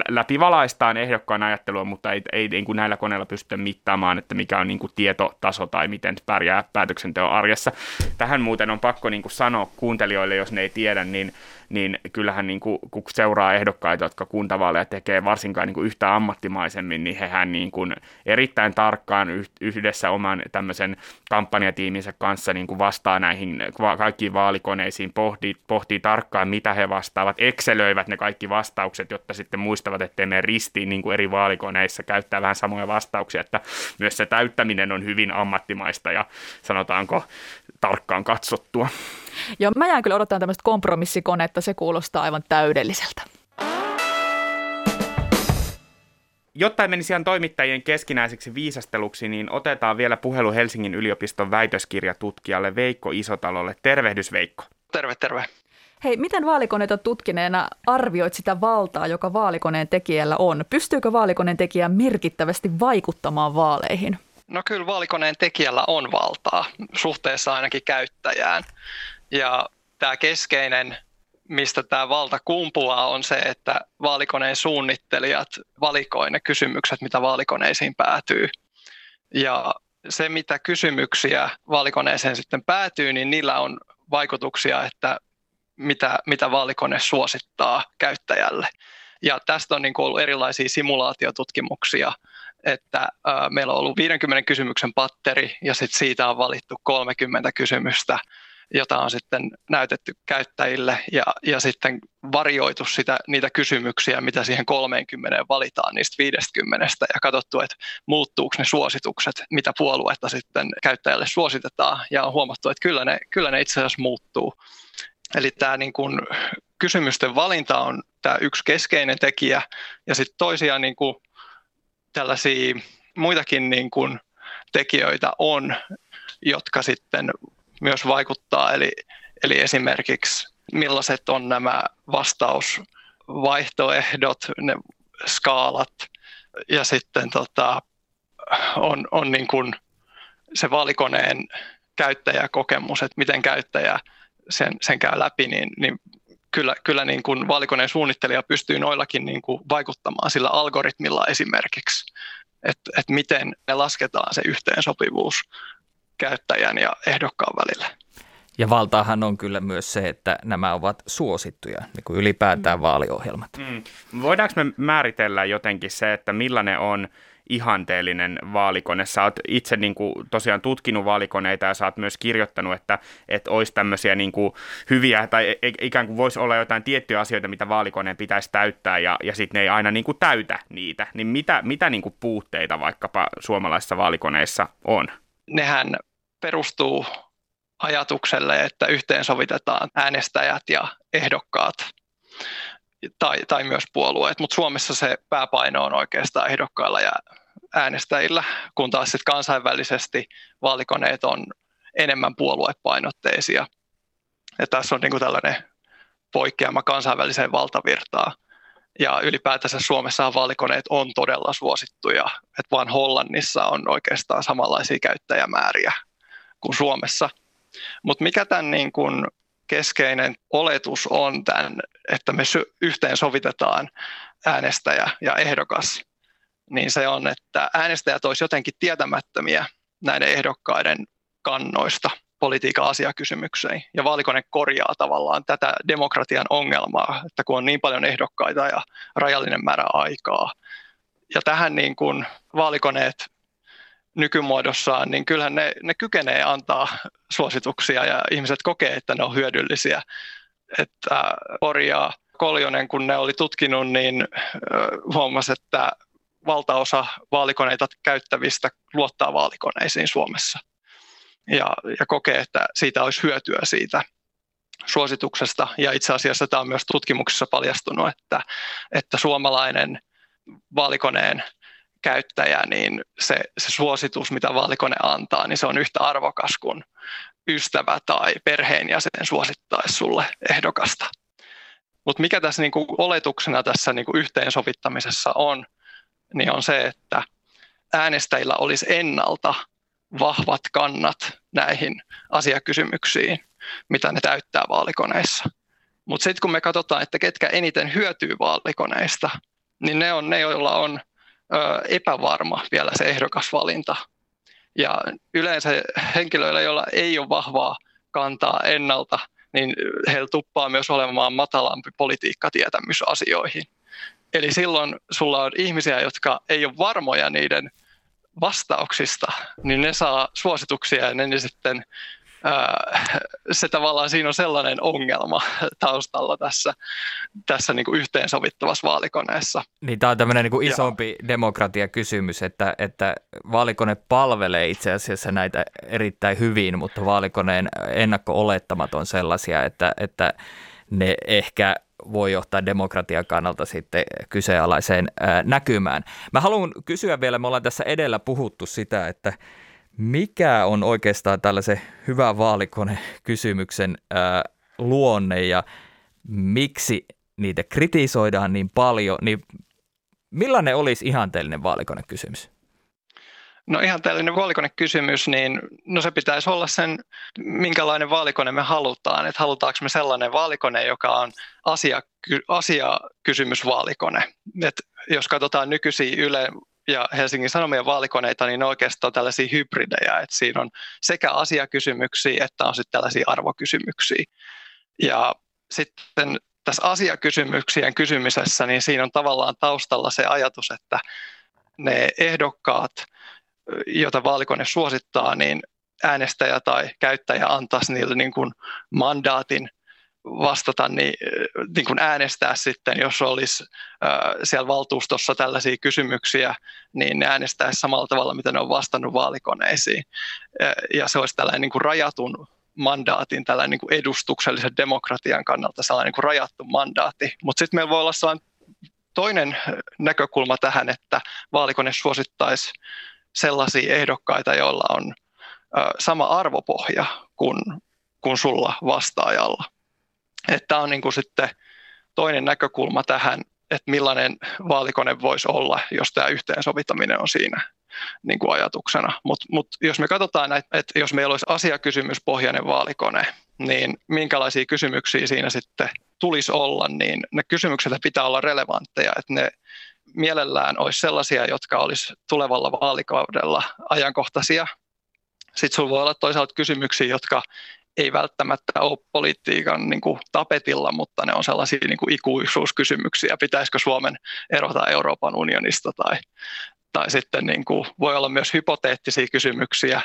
B: läpivalaistaan ehdokkaan ajattelua, mutta ei, ei niin kuin näillä koneilla pystytä mittaamaan, että mikä on niin kuin tietotaso tai miten pärjää päätöksenteon arjessa. Tähän muuten on pakko niin kuin sanoa kuuntelijoille, jos ne ei tiedä, niin niin kyllähän niin kuin, kun seuraa ehdokkaita, jotka kuntavaaleja tekee varsinkaan niin kuin yhtä ammattimaisemmin, niin hehän niin kuin erittäin tarkkaan yhdessä oman tämmöisen kampanjatiiminsä kanssa niin kuin vastaa näihin kaikkiin vaalikoneisiin, pohtii, pohtii tarkkaan, mitä he vastaavat, excelöivät ne kaikki vastaukset, jotta sitten muistavat, ettei mene ristiin niin kuin eri vaalikoneissa, käyttää vähän samoja vastauksia, että myös se täyttäminen on hyvin ammattimaista ja sanotaanko tarkkaan katsottua.
A: Joo, mä jään kyllä odottamaan tämmöistä kompromissikonetta, se kuulostaa aivan täydelliseltä.
B: Jotta ei menisi ihan toimittajien keskinäiseksi viisasteluksi, niin otetaan vielä puhelu Helsingin yliopiston väitöskirjatutkijalle Veikko Isotalolle. Tervehdys Veikko.
E: Terve, terve.
A: Hei, miten vaalikoneita tutkineena arvioit sitä valtaa, joka vaalikoneen tekijällä on? Pystyykö vaalikoneen tekijä merkittävästi vaikuttamaan vaaleihin?
E: No kyllä vaalikoneen tekijällä on valtaa, suhteessa ainakin käyttäjään. Ja tämä keskeinen, mistä tämä valta kumpuaa, on se, että vaalikoneen suunnittelijat valikoi ne kysymykset, mitä vaalikoneisiin päätyy. Ja se, mitä kysymyksiä vaalikoneeseen sitten päätyy, niin niillä on vaikutuksia, että mitä, mitä vaalikone suosittaa käyttäjälle. Ja tästä on niin ollut erilaisia simulaatiotutkimuksia, että äh, meillä on ollut 50 kysymyksen patteri ja sit siitä on valittu 30 kysymystä jota on sitten näytetty käyttäjille ja, ja sitten varioitu sitä, niitä kysymyksiä, mitä siihen 30 valitaan niistä 50 ja katsottu, että muuttuuko ne suositukset, mitä puoluetta sitten käyttäjälle suositetaan ja on huomattu, että kyllä ne, kyllä ne itse asiassa muuttuu. Eli tämä niin kuin kysymysten valinta on tämä yksi keskeinen tekijä ja sitten toisia niin kuin tällaisia muitakin niin kuin tekijöitä on, jotka sitten myös vaikuttaa. Eli, eli esimerkiksi millaiset on nämä vastausvaihtoehdot, ne skaalat ja sitten tota, on, on niin kuin se valikoneen käyttäjäkokemus, että miten käyttäjä sen, sen käy läpi, niin, niin kyllä, kyllä niin kuin vaalikoneen suunnittelija pystyy noillakin niin kuin vaikuttamaan sillä algoritmilla esimerkiksi, että, että miten me lasketaan se yhteensopivuus käyttäjän ja ehdokkaan välillä.
C: Ja valtaahan on kyllä myös se, että nämä ovat suosittuja, niin kuin ylipäätään mm. vaaliohjelmat. Mm.
B: Voidaanko me määritellä jotenkin se, että millainen on ihanteellinen vaalikone. Sä oot itse niin kuin, tosiaan tutkinut vaalikoneita ja sä oot myös kirjoittanut, että, että olisi tämmöisiä niin kuin, hyviä tai e, e, ikään kuin voisi olla jotain tiettyjä asioita, mitä vaalikoneen pitäisi täyttää ja, ja sitten ne ei aina niin kuin, täytä niitä. Niin mitä, mitä niin kuin, puutteita vaikkapa suomalaisissa vaalikoneissa on?
E: Nehän perustuu ajatukselle, että yhteensovitetaan äänestäjät ja ehdokkaat tai, tai myös puolueet, mutta Suomessa se pääpaino on oikeastaan ehdokkailla ja äänestäjillä, kun taas sitten kansainvälisesti vaalikoneet on enemmän puoluepainotteisia. Ja tässä on niin kuin tällainen poikkeama kansainväliseen valtavirtaan. Ja ylipäätänsä Suomessa vaalikoneet on todella suosittuja, että vaan Hollannissa on oikeastaan samanlaisia käyttäjämääriä kuin Suomessa. Mutta mikä tämän niin kuin keskeinen oletus on tämän, että me yhteensovitetaan äänestäjä ja ehdokas, niin se on, että äänestäjät olisivat jotenkin tietämättömiä näiden ehdokkaiden kannoista politiikan asiakysymykseen. Ja vaalikone korjaa tavallaan tätä demokratian ongelmaa, että kun on niin paljon ehdokkaita ja rajallinen määrä aikaa. Ja tähän niin kuin vaalikoneet nykymuodossaan, niin kyllähän ne, ne kykenee antaa suosituksia ja ihmiset kokee, että ne on hyödyllisiä. Että Pori ja Koljonen, kun ne oli tutkinut, niin huomasi, että valtaosa vaalikoneita käyttävistä luottaa vaalikoneisiin Suomessa. Ja, ja kokee, että siitä olisi hyötyä siitä suosituksesta. Ja itse asiassa tämä on myös tutkimuksessa paljastunut, että, että suomalainen vaalikoneen käyttäjä, niin se, se suositus, mitä vaalikone antaa, niin se on yhtä arvokas kuin ystävä tai perheenjäsen suosittaisi sulle ehdokasta. Mutta mikä tässä niinku oletuksena tässä niinku yhteensovittamisessa on, niin on se, että äänestäjillä olisi ennalta vahvat kannat näihin asiakysymyksiin, mitä ne täyttää vaalikoneissa. Mutta sitten kun me katsotaan, että ketkä eniten hyötyy vaalikoneista, niin ne on ne, joilla on epävarma vielä se ehdokasvalinta. Ja yleensä henkilöillä, joilla ei ole vahvaa kantaa ennalta, niin heillä tuppaa myös olemaan matalampi politiikkatietämys asioihin. Eli silloin sulla on ihmisiä, jotka ei ole varmoja niiden vastauksista, niin ne saa suosituksia ja ne sitten se tavallaan siinä on sellainen ongelma taustalla tässä, tässä niin kuin yhteensovittavassa vaalikoneessa.
C: Niin tämä on tämmöinen niin kuin isompi ja. demokratiakysymys, että, että vaalikone palvelee itse asiassa näitä erittäin hyvin, mutta vaalikoneen ennakko-olettamat on sellaisia, että, että ne ehkä voi johtaa demokratian kannalta sitten kyseenalaiseen näkymään. Mä haluan kysyä vielä, me ollaan tässä edellä puhuttu sitä, että mikä on oikeastaan tällaisen hyvän vaalikone-kysymyksen ää, luonne ja miksi niitä kritisoidaan niin paljon, niin millainen olisi ihanteellinen vaalikonekysymys?
E: No ihanteellinen vaalikonekysymys, niin no se pitäisi olla sen, minkälainen vaalikone me halutaan. Että halutaanko me sellainen vaalikone, joka on asia, asiakysymysvaalikone. Et jos katsotaan nykyisiä Yle ja Helsingin Sanomien vaalikoneita, niin ne oikeastaan tällaisia hybridejä, että siinä on sekä asiakysymyksiä että on sitten tällaisia arvokysymyksiä. Ja sitten tässä asiakysymyksien kysymisessä, niin siinä on tavallaan taustalla se ajatus, että ne ehdokkaat, joita vaalikone suosittaa, niin äänestäjä tai käyttäjä antaisi niille niin kuin mandaatin – vastata, niin, niin kuin äänestää sitten, jos olisi äh, siellä valtuustossa tällaisia kysymyksiä, niin ne äänestäisi samalla tavalla, mitä ne on vastannut vaalikoneisiin. Ja se olisi tällainen niin kuin rajatun mandaatin, tällainen niin kuin edustuksellisen demokratian kannalta sellainen niin kuin rajattu mandaatti. Mutta sitten meillä voi olla sellainen toinen näkökulma tähän, että vaalikone suosittaisi sellaisia ehdokkaita, joilla on sama arvopohja kuin, kuin sulla vastaajalla. Että on niin kuin sitten toinen näkökulma tähän, että millainen vaalikone voisi olla, jos tämä yhteensovittaminen on siinä niin kuin ajatuksena. Mutta mut jos me katsotaan, näitä, että jos meillä olisi asiakysymyspohjainen vaalikone, niin minkälaisia kysymyksiä siinä sitten tulisi olla, niin ne kysymykset pitää olla relevantteja, että ne mielellään olisi sellaisia, jotka olisi tulevalla vaalikaudella ajankohtaisia. Sitten sinulla voi olla toisaalta kysymyksiä, jotka ei välttämättä ole politiikan niin kuin tapetilla, mutta ne on sellaisia niin kuin ikuisuuskysymyksiä. Pitäisikö Suomen erota Euroopan unionista tai, tai sitten niin kuin, voi olla myös hypoteettisia kysymyksiä,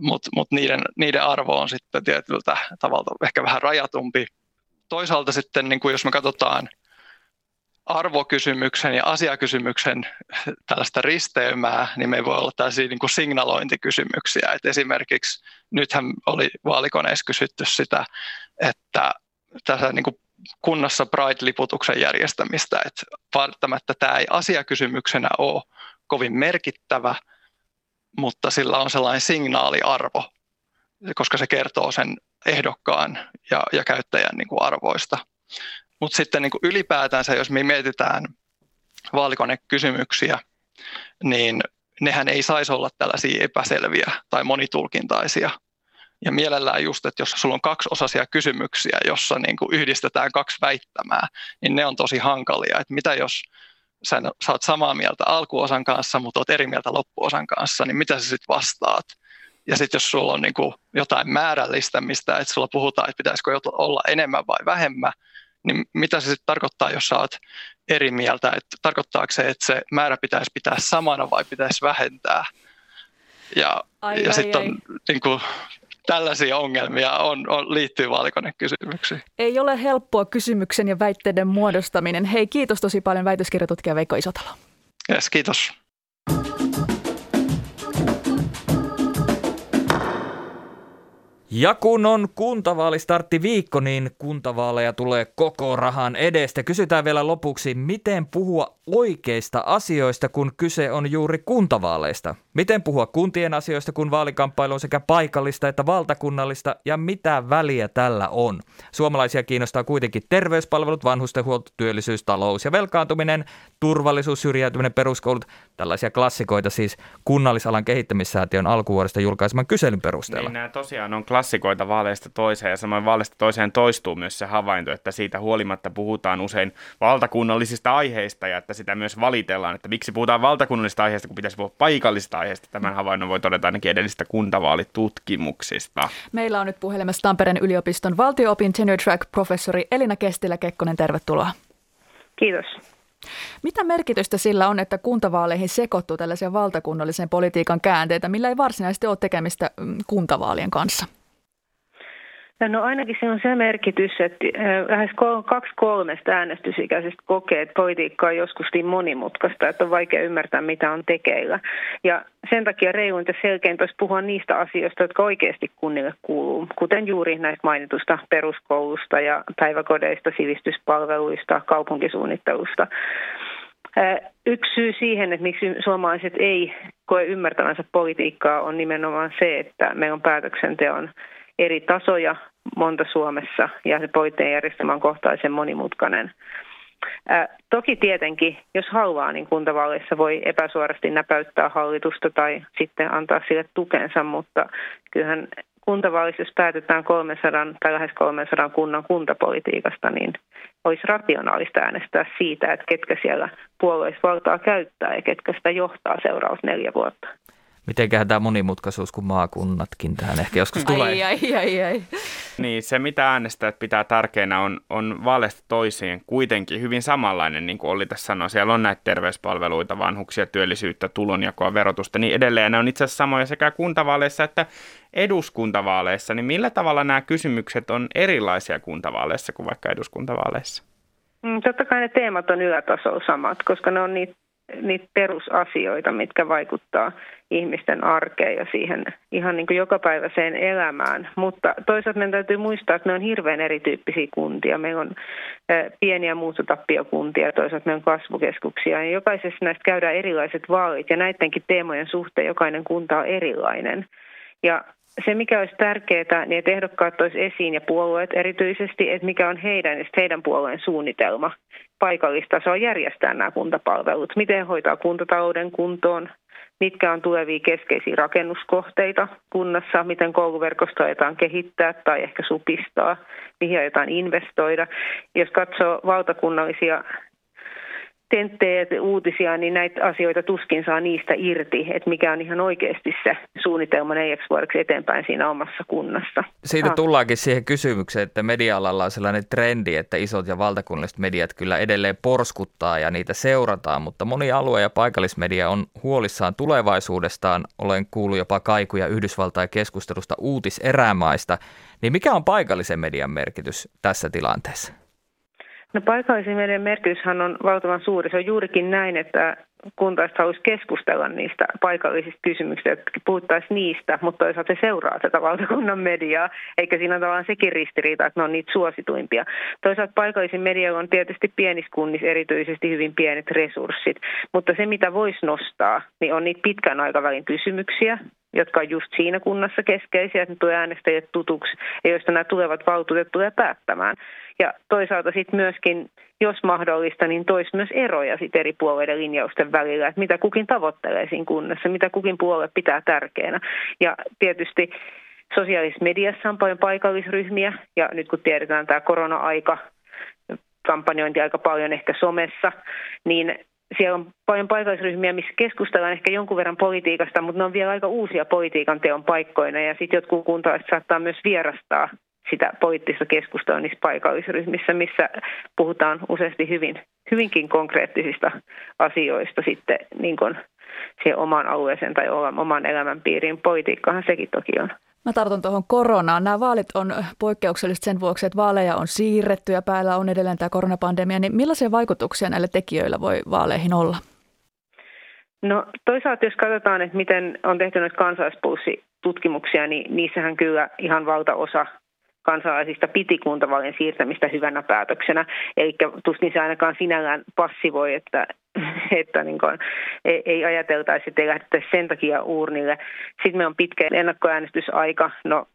E: mutta mut niiden, niiden arvo on sitten tietyltä tavalla ehkä vähän rajatumpi. Toisaalta sitten, niin kuin jos me katsotaan arvokysymyksen ja asiakysymyksen tällaista risteymää, niin me voi olla tällaisia niin kuin signalointikysymyksiä. Et esimerkiksi nythän oli vaalikoneessa kysytty sitä, että tässä niin kuin kunnassa Pride-liputuksen järjestämistä, että välttämättä tämä ei asiakysymyksenä ole kovin merkittävä, mutta sillä on sellainen signaaliarvo, koska se kertoo sen ehdokkaan ja, ja käyttäjän niin kuin arvoista. Mutta sitten niin kuin ylipäätänsä, jos me mietitään vaalikonekysymyksiä, niin nehän ei saisi olla tällaisia epäselviä tai monitulkintaisia. Ja mielellään just, että jos sulla on kaksi osaisia kysymyksiä, jossa niin kuin yhdistetään kaksi väittämää, niin ne on tosi hankalia. Että mitä jos sä saat samaa mieltä alkuosan kanssa, mutta oot eri mieltä loppuosan kanssa, niin mitä sä sitten vastaat? Ja sitten jos sulla on niin kuin jotain määrällistämistä, että sulla puhutaan, että pitäisikö olla enemmän vai vähemmän, niin mitä se sitten tarkoittaa, jos sä oot eri mieltä? Että tarkoittaako se, että se määrä pitäisi pitää samana vai pitäisi vähentää? Ja, ja sitten on niin kuin, tällaisia ongelmia on, on, liittyy vaalikonekysymyksiin.
A: Ei ole helppoa kysymyksen ja väitteiden muodostaminen. Hei, kiitos tosi paljon väitöskirjatutkija Veikko Isotalo.
E: Yes, kiitos.
C: Ja kun on kuntavaalistartti viikko, niin kuntavaaleja tulee koko rahan edestä. Kysytään vielä lopuksi, miten puhua oikeista asioista, kun kyse on juuri kuntavaaleista? Miten puhua kuntien asioista, kun vaalikamppailu on sekä paikallista että valtakunnallista, ja mitä väliä tällä on? Suomalaisia kiinnostaa kuitenkin terveyspalvelut, vanhustenhuolto, työllisyys, talous ja velkaantuminen, turvallisuus, syrjäytyminen, peruskoulut, tällaisia klassikoita siis kunnallisalan kehittämissäätiön alkuvuodesta julkaiseman kyselyn perusteella.
B: Niin nämä tosiaan on klassikoita vaaleista toiseen, ja samoin vaaleista toiseen toistuu myös se havainto, että siitä huolimatta puhutaan usein valtakunnallisista aiheista, ja että sitä myös valitellaan, että miksi puhutaan valtakunnallisista aiheista, kun pitäisi puhua paikallisista aiheista. Tämän havainnon voi todeta ainakin edellisistä kuntavaalitutkimuksista.
A: Meillä on nyt puhelimessa Tampereen yliopiston valtioopin tenure track professori Elina Kestilä-Kekkonen, tervetuloa.
F: Kiitos.
A: Mitä merkitystä sillä on, että kuntavaaleihin sekoittuu tällaisia valtakunnallisen politiikan käänteitä, millä ei varsinaisesti ole tekemistä mm, kuntavaalien kanssa?
F: No ainakin se on se merkitys, että lähes kaksi kolmesta äänestysikäisestä kokee, että politiikka on joskus niin monimutkaista, että on vaikea ymmärtää, mitä on tekeillä. Ja sen takia reiluinta selkeintä olisi puhua niistä asioista, jotka oikeasti kunnille kuuluu, kuten juuri näistä mainitusta peruskoulusta ja päiväkodeista, sivistyspalveluista, kaupunkisuunnittelusta. Yksi syy siihen, että miksi suomalaiset ei koe ymmärtävänsä politiikkaa, on nimenomaan se, että meillä on päätöksenteon eri tasoja monta Suomessa ja se poliittinen järjestelmä on kohtaisen monimutkainen. Ää, toki tietenkin, jos haluaa, niin kuntavaaleissa voi epäsuorasti näpäyttää hallitusta tai sitten antaa sille tukensa, mutta kyllähän kuntavaalissa, jos päätetään 300 tai lähes 300 kunnan kuntapolitiikasta, niin olisi rationaalista äänestää siitä, että ketkä siellä puolueissa valtaa käyttää ja ketkä sitä johtaa seuraavat neljä vuotta.
C: Mitenköhän tämä monimutkaisuus, kun maakunnatkin tähän ehkä joskus tulee.
A: Ai, ai, ai, ai.
B: Niin, se mitä äänestäjät pitää tärkeänä on, on vaaleista toisiin kuitenkin hyvin samanlainen, niin kuin Olli tässä sanoi. Siellä on näitä terveyspalveluita, vanhuksia, työllisyyttä, tulonjakoa, verotusta, niin edelleen. Ne on itse asiassa samoja sekä kuntavaaleissa että eduskuntavaaleissa. Niin millä tavalla nämä kysymykset on erilaisia kuntavaaleissa kuin vaikka eduskuntavaaleissa?
F: Mm, totta kai ne teemat on ylätasolla samat, koska ne on niitä niitä perusasioita, mitkä vaikuttaa ihmisten arkeen ja siihen ihan niin kuin jokapäiväiseen elämään. Mutta toisaalta meidän täytyy muistaa, että me on hirveän erityyppisiä kuntia. Meillä on pieniä muuttotappiokuntia, toisaalta meillä on kasvukeskuksia. Ja jokaisessa näistä käydään erilaiset vaalit ja näidenkin teemojen suhteen jokainen kunta on erilainen. Ja se, mikä olisi tärkeää, niin että ehdokkaat toisi esiin ja puolueet erityisesti, että mikä on heidän ja heidän puolueen suunnitelma paikallistasoa järjestää nämä kuntapalvelut. Miten hoitaa kuntatalouden kuntoon, mitkä on tulevia keskeisiä rakennuskohteita kunnassa, miten kouluverkostoa aiotaan kehittää tai ehkä supistaa, mihin aiotaan investoida. Jos katsoo valtakunnallisia tenttejä uutisia, niin näitä asioita tuskin saa niistä irti, että mikä on ihan oikeasti se suunnitelma neljäksi vuodeksi eteenpäin siinä omassa kunnassa.
C: Siitä ah. tullaankin siihen kysymykseen, että media-alalla on sellainen trendi, että isot ja valtakunnalliset mediat kyllä edelleen porskuttaa ja niitä seurataan, mutta moni alue- ja paikallismedia on huolissaan tulevaisuudestaan. Olen kuullut jopa kaikuja Yhdysvaltain keskustelusta uutiserämaista. Niin mikä on paikallisen median merkitys tässä tilanteessa?
F: No paikallisen median merkityshän on valtavan suuri. Se on juurikin näin, että kuntalaiset haluaisi keskustella niistä paikallisista kysymyksistä, että puhuttaisiin niistä, mutta toisaalta se seuraa tätä valtakunnan mediaa, eikä siinä ole tavallaan sekin ristiriita, että ne on niitä suosituimpia. Toisaalta paikallisin media on tietysti pienissä kunnissa erityisesti hyvin pienet resurssit, mutta se mitä voisi nostaa, niin on niitä pitkän aikavälin kysymyksiä, jotka on just siinä kunnassa keskeisiä, että ne tulee äänestäjät tutuksi ja joista nämä tulevat valtuutetut tulee päättämään. Ja toisaalta sitten myöskin, jos mahdollista, niin toisi myös eroja sit eri puolueiden linjausten välillä, että mitä kukin tavoittelee siinä kunnassa, mitä kukin puolue pitää tärkeänä. Ja tietysti sosiaalisessa mediassa on paljon paikallisryhmiä, ja nyt kun tiedetään tämä korona-aika, kampanjointi aika paljon ehkä somessa, niin siellä on paljon paikallisryhmiä, missä keskustellaan ehkä jonkun verran politiikasta, mutta ne on vielä aika uusia politiikan teon paikkoina ja sitten jotkut kuntalaiset saattaa myös vierastaa sitä poliittista keskustelua niissä paikallisryhmissä, missä puhutaan useasti hyvin, hyvinkin konkreettisista asioista sitten niin kuin siihen omaan alueeseen tai oman elämänpiiriin. Politiikkahan sekin toki on.
A: Mä tartun tuohon koronaan. Nämä vaalit on poikkeukselliset sen vuoksi, että vaaleja on siirretty ja päällä on edelleen tämä koronapandemia. Niin millaisia vaikutuksia näillä tekijöillä voi vaaleihin olla?
F: No toisaalta jos katsotaan, että miten on tehty noita kansalaispulssitutkimuksia, niin niissähän kyllä ihan valtaosa kansalaisista piti kuntavaalien siirtämistä hyvänä päätöksenä. Eli tuskin se ainakaan sinällään passivoi, että, että niin kuin, ei, ei ajateltaisi, että ei lähdettäisi sen takia uurnille. Sitten me on pitkä ennakkoäänestysaika. No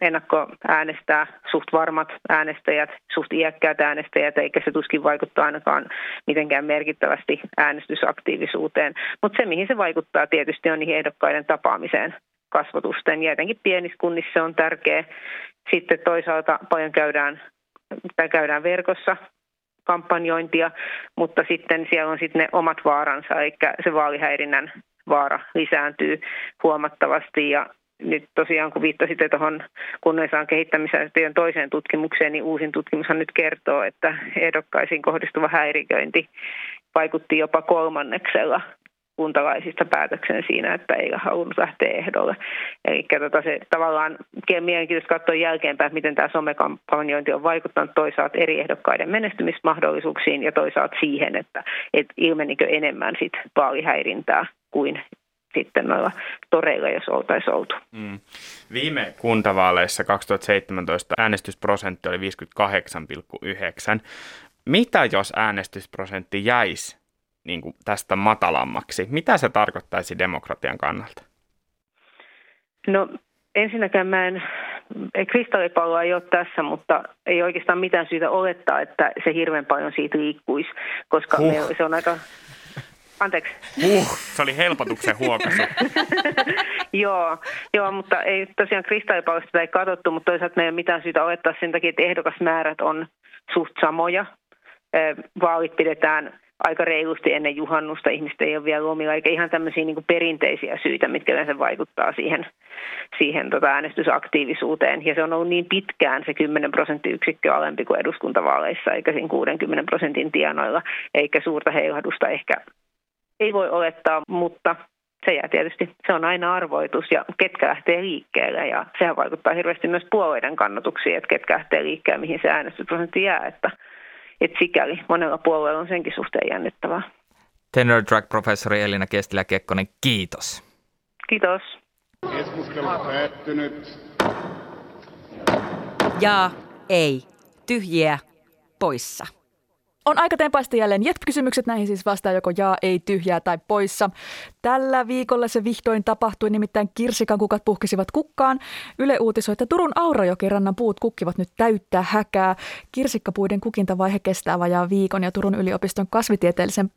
F: ennakko äänestää suht varmat äänestäjät, suht iäkkäät äänestäjät, eikä se tuskin vaikuttaa ainakaan mitenkään merkittävästi äänestysaktiivisuuteen. Mutta se, mihin se vaikuttaa tietysti on niihin ehdokkaiden tapaamiseen kasvatusten. Ja jotenkin pienissä kunnissa on tärkeä. Sitten toisaalta paljon käydään, tai käydään verkossa kampanjointia, mutta sitten siellä on sitten ne omat vaaransa, eli se vaalihäirinnän vaara lisääntyy huomattavasti. Ja nyt tosiaan kun viittasitte tuohon kunnallisaan kehittämiseen toiseen tutkimukseen, niin uusin tutkimushan nyt kertoo, että ehdokkaisiin kohdistuva häiriköinti vaikutti jopa kolmanneksella kuntalaisista päätöksen siinä, että ei halunnut lähteä ehdolle. Eli tota se tavallaan mielenkiintoista katsoa jälkeenpäin, että miten tämä somekampanjointi on vaikuttanut toisaalta eri ehdokkaiden menestymismahdollisuuksiin ja toisaalta siihen, että et ilmenikö enemmän sit vaalihäirintää kuin sitten noilla toreilla, jos oltaisiin oltu. Mm.
B: Viime kuntavaaleissa 2017 äänestysprosentti oli 58,9. Mitä jos äänestysprosentti jäisi niin kuin tästä matalammaksi? Mitä se tarkoittaisi demokratian kannalta?
F: No ensinnäkään mä en, kristallipalloa ei ole tässä, mutta ei oikeastaan mitään syytä olettaa, että se hirveän paljon siitä liikkuisi, koska huh. me, se on aika... Anteeksi.
B: Huh, se oli helpotuksen huokaisu.
F: joo, joo, mutta ei tosiaan kristallipallosta ei katsottu, mutta toisaalta me ei ole mitään syytä olettaa sen takia, että ehdokasmäärät on suht samoja. Vaalit pidetään aika reilusti ennen juhannusta. Ihmiset ei ole vielä lomilla, eikä ihan tämmöisiä niin perinteisiä syitä, mitkä yleensä vaikuttaa siihen, siihen tota äänestysaktiivisuuteen. Ja se on ollut niin pitkään se 10 prosenttiyksikköä alempi kuin eduskuntavaaleissa, eikä siinä 60 prosentin tienoilla, eikä suurta heilahdusta ehkä ei voi olettaa, mutta se jää tietysti, se on aina arvoitus ja ketkä lähtee liikkeelle ja sehän vaikuttaa hirveästi myös puolueiden kannatuksiin, että ketkä lähtee liikkeelle, mihin se äänestysprosentti jää, että et sikäli monella puolueella on senkin suhteen jännittävää.
C: Tenor Drag-professori Elina Kestilä-Kekkonen, kiitos.
F: Kiitos.
G: Keskustelu päättynyt.
D: Ja ei. Tyhjiä. Poissa.
A: On aika tempaista jälleen jet-kysymykset. Näihin siis vastaa joko jaa, ei, tyhjää tai poissa. Tällä viikolla se vihdoin tapahtui, nimittäin kirsikan kukat puhkesivat kukkaan. Yle uutisoi, että Turun Aurajokirannan puut kukkivat nyt täyttää häkää. Kirsikkapuiden kukinta-vaihe kestää vajaa viikon ja Turun yliopiston kasvitieteellisen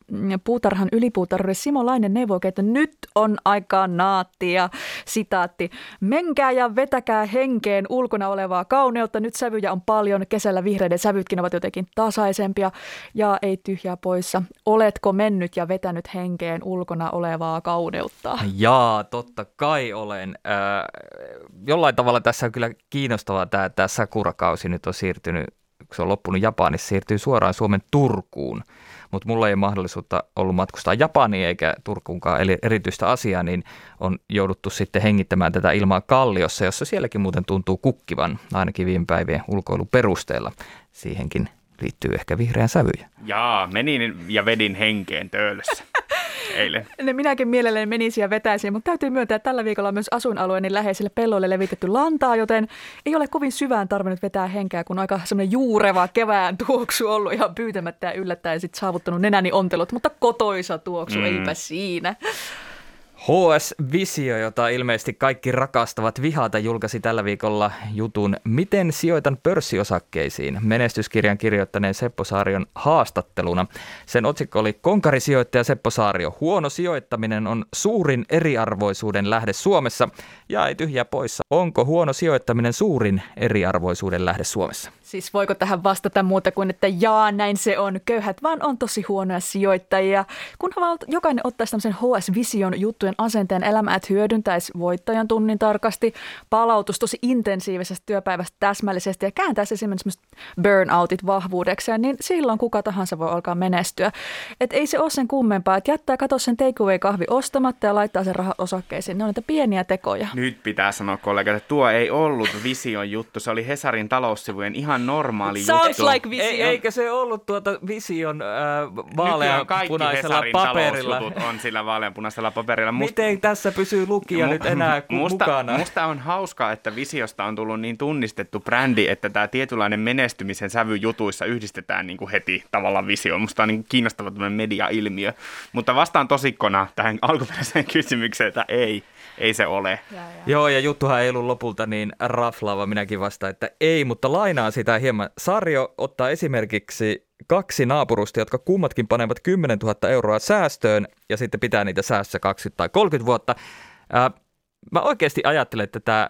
A: puutarhan ylipuutarhuri Simo Lainen neuvoo, että nyt on aikaa naattia. Sitaatti. Menkää ja vetäkää henkeen ulkona olevaa kauneutta. Nyt sävyjä on paljon. Kesällä vihreiden sävytkin ovat jotenkin tasaisempia ja ei tyhjää poissa. Oletko mennyt ja vetänyt henkeen ulkona olevaa kauneutta?
C: Jaa, totta kai olen. Äh, jollain tavalla tässä on kyllä kiinnostavaa tämä, tämä sakurakausi nyt on siirtynyt, kun se on loppunut Japanissa, siirtyy suoraan Suomen Turkuun. Mutta mulla ei ole mahdollisuutta ollut matkustaa Japaniin eikä Turkuunkaan eli erityistä asiaa, niin on jouduttu sitten hengittämään tätä ilmaa Kalliossa, jossa sielläkin muuten tuntuu kukkivan, ainakin viime päivien ulkoiluperusteella. Siihenkin liittyy ehkä vihreän sävyjä.
B: Jaa, menin ja vedin henkeen töölössä eilen.
A: Ne minäkin mielelläni menisin ja vetäisin, mutta täytyy myöntää, että tällä viikolla on myös asuinalueeni läheisille pelloille levitetty lantaa, joten ei ole kovin syvään tarvinnut vetää henkeä, kun aika semmoinen juureva kevään tuoksu ollut ihan pyytämättä ja yllättäen sitten saavuttanut nenäni ontelut, mutta kotoisa tuoksu, mm. eipä siinä.
C: HS Visio, jota ilmeisesti kaikki rakastavat vihata, julkaisi tällä viikolla jutun Miten sijoitan pörssiosakkeisiin? Menestyskirjan kirjoittaneen Seppo Saarion haastatteluna. Sen otsikko oli Konkarisijoittaja Seppo Saario. Huono sijoittaminen on suurin eriarvoisuuden lähde Suomessa. Ja ei tyhjä poissa. Onko huono sijoittaminen suurin eriarvoisuuden lähde Suomessa?
A: Siis voiko tähän vastata muuta kuin, että jaa, näin se on. Köyhät vaan on tosi huonoja sijoittajia. Kunhan jokainen ottaisi tämmöisen HS Vision juttujen asenteen elämää, että hyödyntäisi voittajan tunnin tarkasti, palautus tosi intensiivisestä työpäivästä täsmällisesti ja kääntäisi esimerkiksi burnoutit vahvuudekseen, niin silloin kuka tahansa voi alkaa menestyä. Et ei se ole sen kummempaa, että jättää kato sen takeaway-kahvi ostamatta ja laittaa sen rahat osakkeisiin. Ne on niitä pieniä tekoja.
B: Nyt pitää sanoa kollegat, että tuo ei ollut Vision juttu, se oli Hesarin taloussivujen ihan normaali
A: Sounds
B: juttu.
A: like Vision.
C: Ei, eikä se ollut tuota Vision äh, vaaleanpunaisella paperilla.
B: on sillä vaaleanpunaisella paperilla.
C: Miten tässä pysyy lukija nyt enää ku-
B: musta,
C: mukana?
B: Musta on hauskaa, että Visiosta on tullut niin tunnistettu brändi, että tämä tietynlainen menestymisen sävy jutuissa yhdistetään niin kuin heti tavallaan visioon. Musta on niin kiinnostava media-ilmiö. Mutta vastaan tosikkona tähän alkuperäiseen kysymykseen, että ei, ei se ole.
A: Ja, ja.
C: Joo, ja juttuhan ei ollut lopulta niin raflaava, minäkin vastaan, että ei, mutta lainaa sitä hieman. Sarjo ottaa esimerkiksi kaksi naapurusta, jotka kummatkin panevat 10 000 euroa säästöön ja sitten pitää niitä säästössä 20 tai 30 vuotta. Mä oikeasti ajattelen, että tämä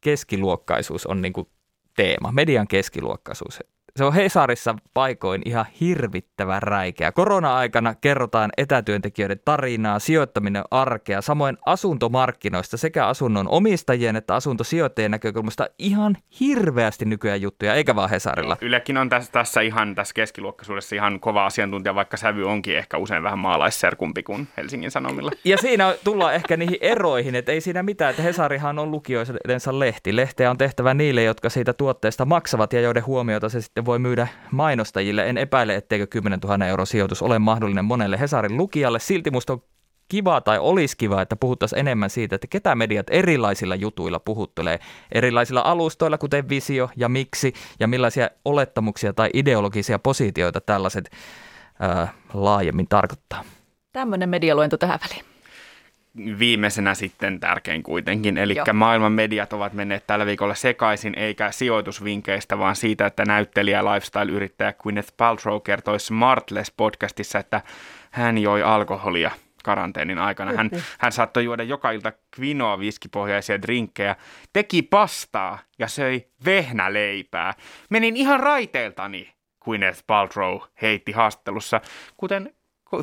C: keskiluokkaisuus on niinku teema, median keskiluokkaisuus. Se on Hesarissa paikoin ihan hirvittävän räikeä. Korona-aikana kerrotaan etätyöntekijöiden tarinaa, sijoittaminen arkea, samoin asuntomarkkinoista sekä asunnon omistajien että asuntosijoittajien näkökulmasta ihan hirveästi nykyään juttuja, eikä vaan Hesarilla.
B: Ylekin on tässä, tässä ihan tässä keskiluokkaisuudessa ihan kova asiantuntija, vaikka sävy onkin ehkä usein vähän maalaisserkumpi kuin Helsingin Sanomilla.
C: Ja siinä tullaan ehkä niihin eroihin, että ei siinä mitään, että Hesarihan on lukijoidensa lehti. Lehteä on tehtävä niille, jotka siitä tuotteesta maksavat ja joiden huomiota se sitten voi myydä mainostajille. En epäile, etteikö 10 000 euro sijoitus ole mahdollinen monelle Hesarin lukijalle. Silti musta on kiva tai olisi kiva, että puhuttaisiin enemmän siitä, että ketä mediat erilaisilla jutuilla puhuttelee, erilaisilla alustoilla, kuten visio ja miksi, ja millaisia olettamuksia tai ideologisia positioita tällaiset ää, laajemmin tarkoittaa.
A: Tämmöinen medialuento tähän väliin.
B: Viimeisenä sitten tärkein kuitenkin, eli
A: Joo.
B: maailman mediat ovat menneet tällä viikolla sekaisin, eikä sijoitusvinkkeistä, vaan siitä, että näyttelijä lifestyle-yrittäjä Gwyneth Paltrow kertoi Smartless-podcastissa, että hän joi alkoholia karanteenin aikana. Hän, hän saattoi juoda joka ilta kvinoa viskipohjaisia drinkkejä, teki pastaa ja söi vehnäleipää. Menin ihan raiteiltani, Gwyneth Paltrow heitti haastattelussa, kuten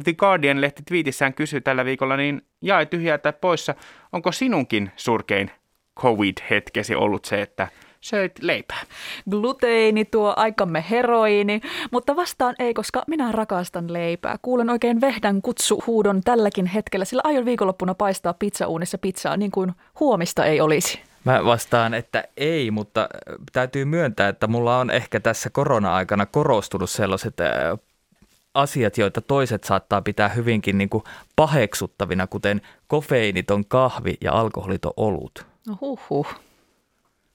B: The Guardian-lehti twiitissään kysyi tällä viikolla, niin jae tyhjää tai poissa, onko sinunkin surkein COVID-hetkesi ollut se, että söit leipää?
A: Gluteini tuo aikamme heroiini, mutta vastaan ei, koska minä rakastan leipää. Kuulen oikein vehdän kutsuhuudon tälläkin hetkellä, sillä aion viikonloppuna paistaa pizzauunissa pizzaa niin kuin huomista ei olisi.
C: Mä vastaan, että ei, mutta äh, täytyy myöntää, että mulla on ehkä tässä korona-aikana korostunut sellaiset äh, asiat, joita toiset saattaa pitää hyvinkin niin kuin paheksuttavina, kuten kofeiiniton kahvi ja alkoholiton olut.
A: No huhhuh.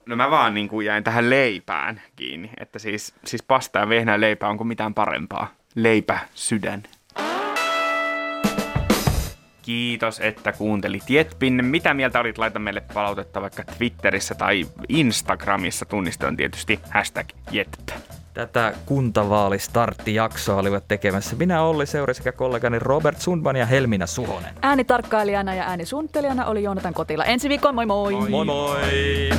B: No mä vaan niin kuin jäin tähän leipään kiinni, että siis, siis pasta ja vehnä leipää, onko mitään parempaa? leipä sydän. Kiitos, että kuuntelit Jetpin. Mitä mieltä olit? Laita meille palautetta vaikka Twitterissä tai Instagramissa. Tunniste on tietysti hashtag Jetp.
C: Tätä kuntavaalistarttijaksoa olivat tekemässä minä Olli Seuri sekä kollegani Robert Sundman ja Helmina Suhonen.
A: Äänitarkkailijana ja äänisuunnittelijana oli Joonatan Kotila. Ensi viikon moi moi!
C: Moi moi!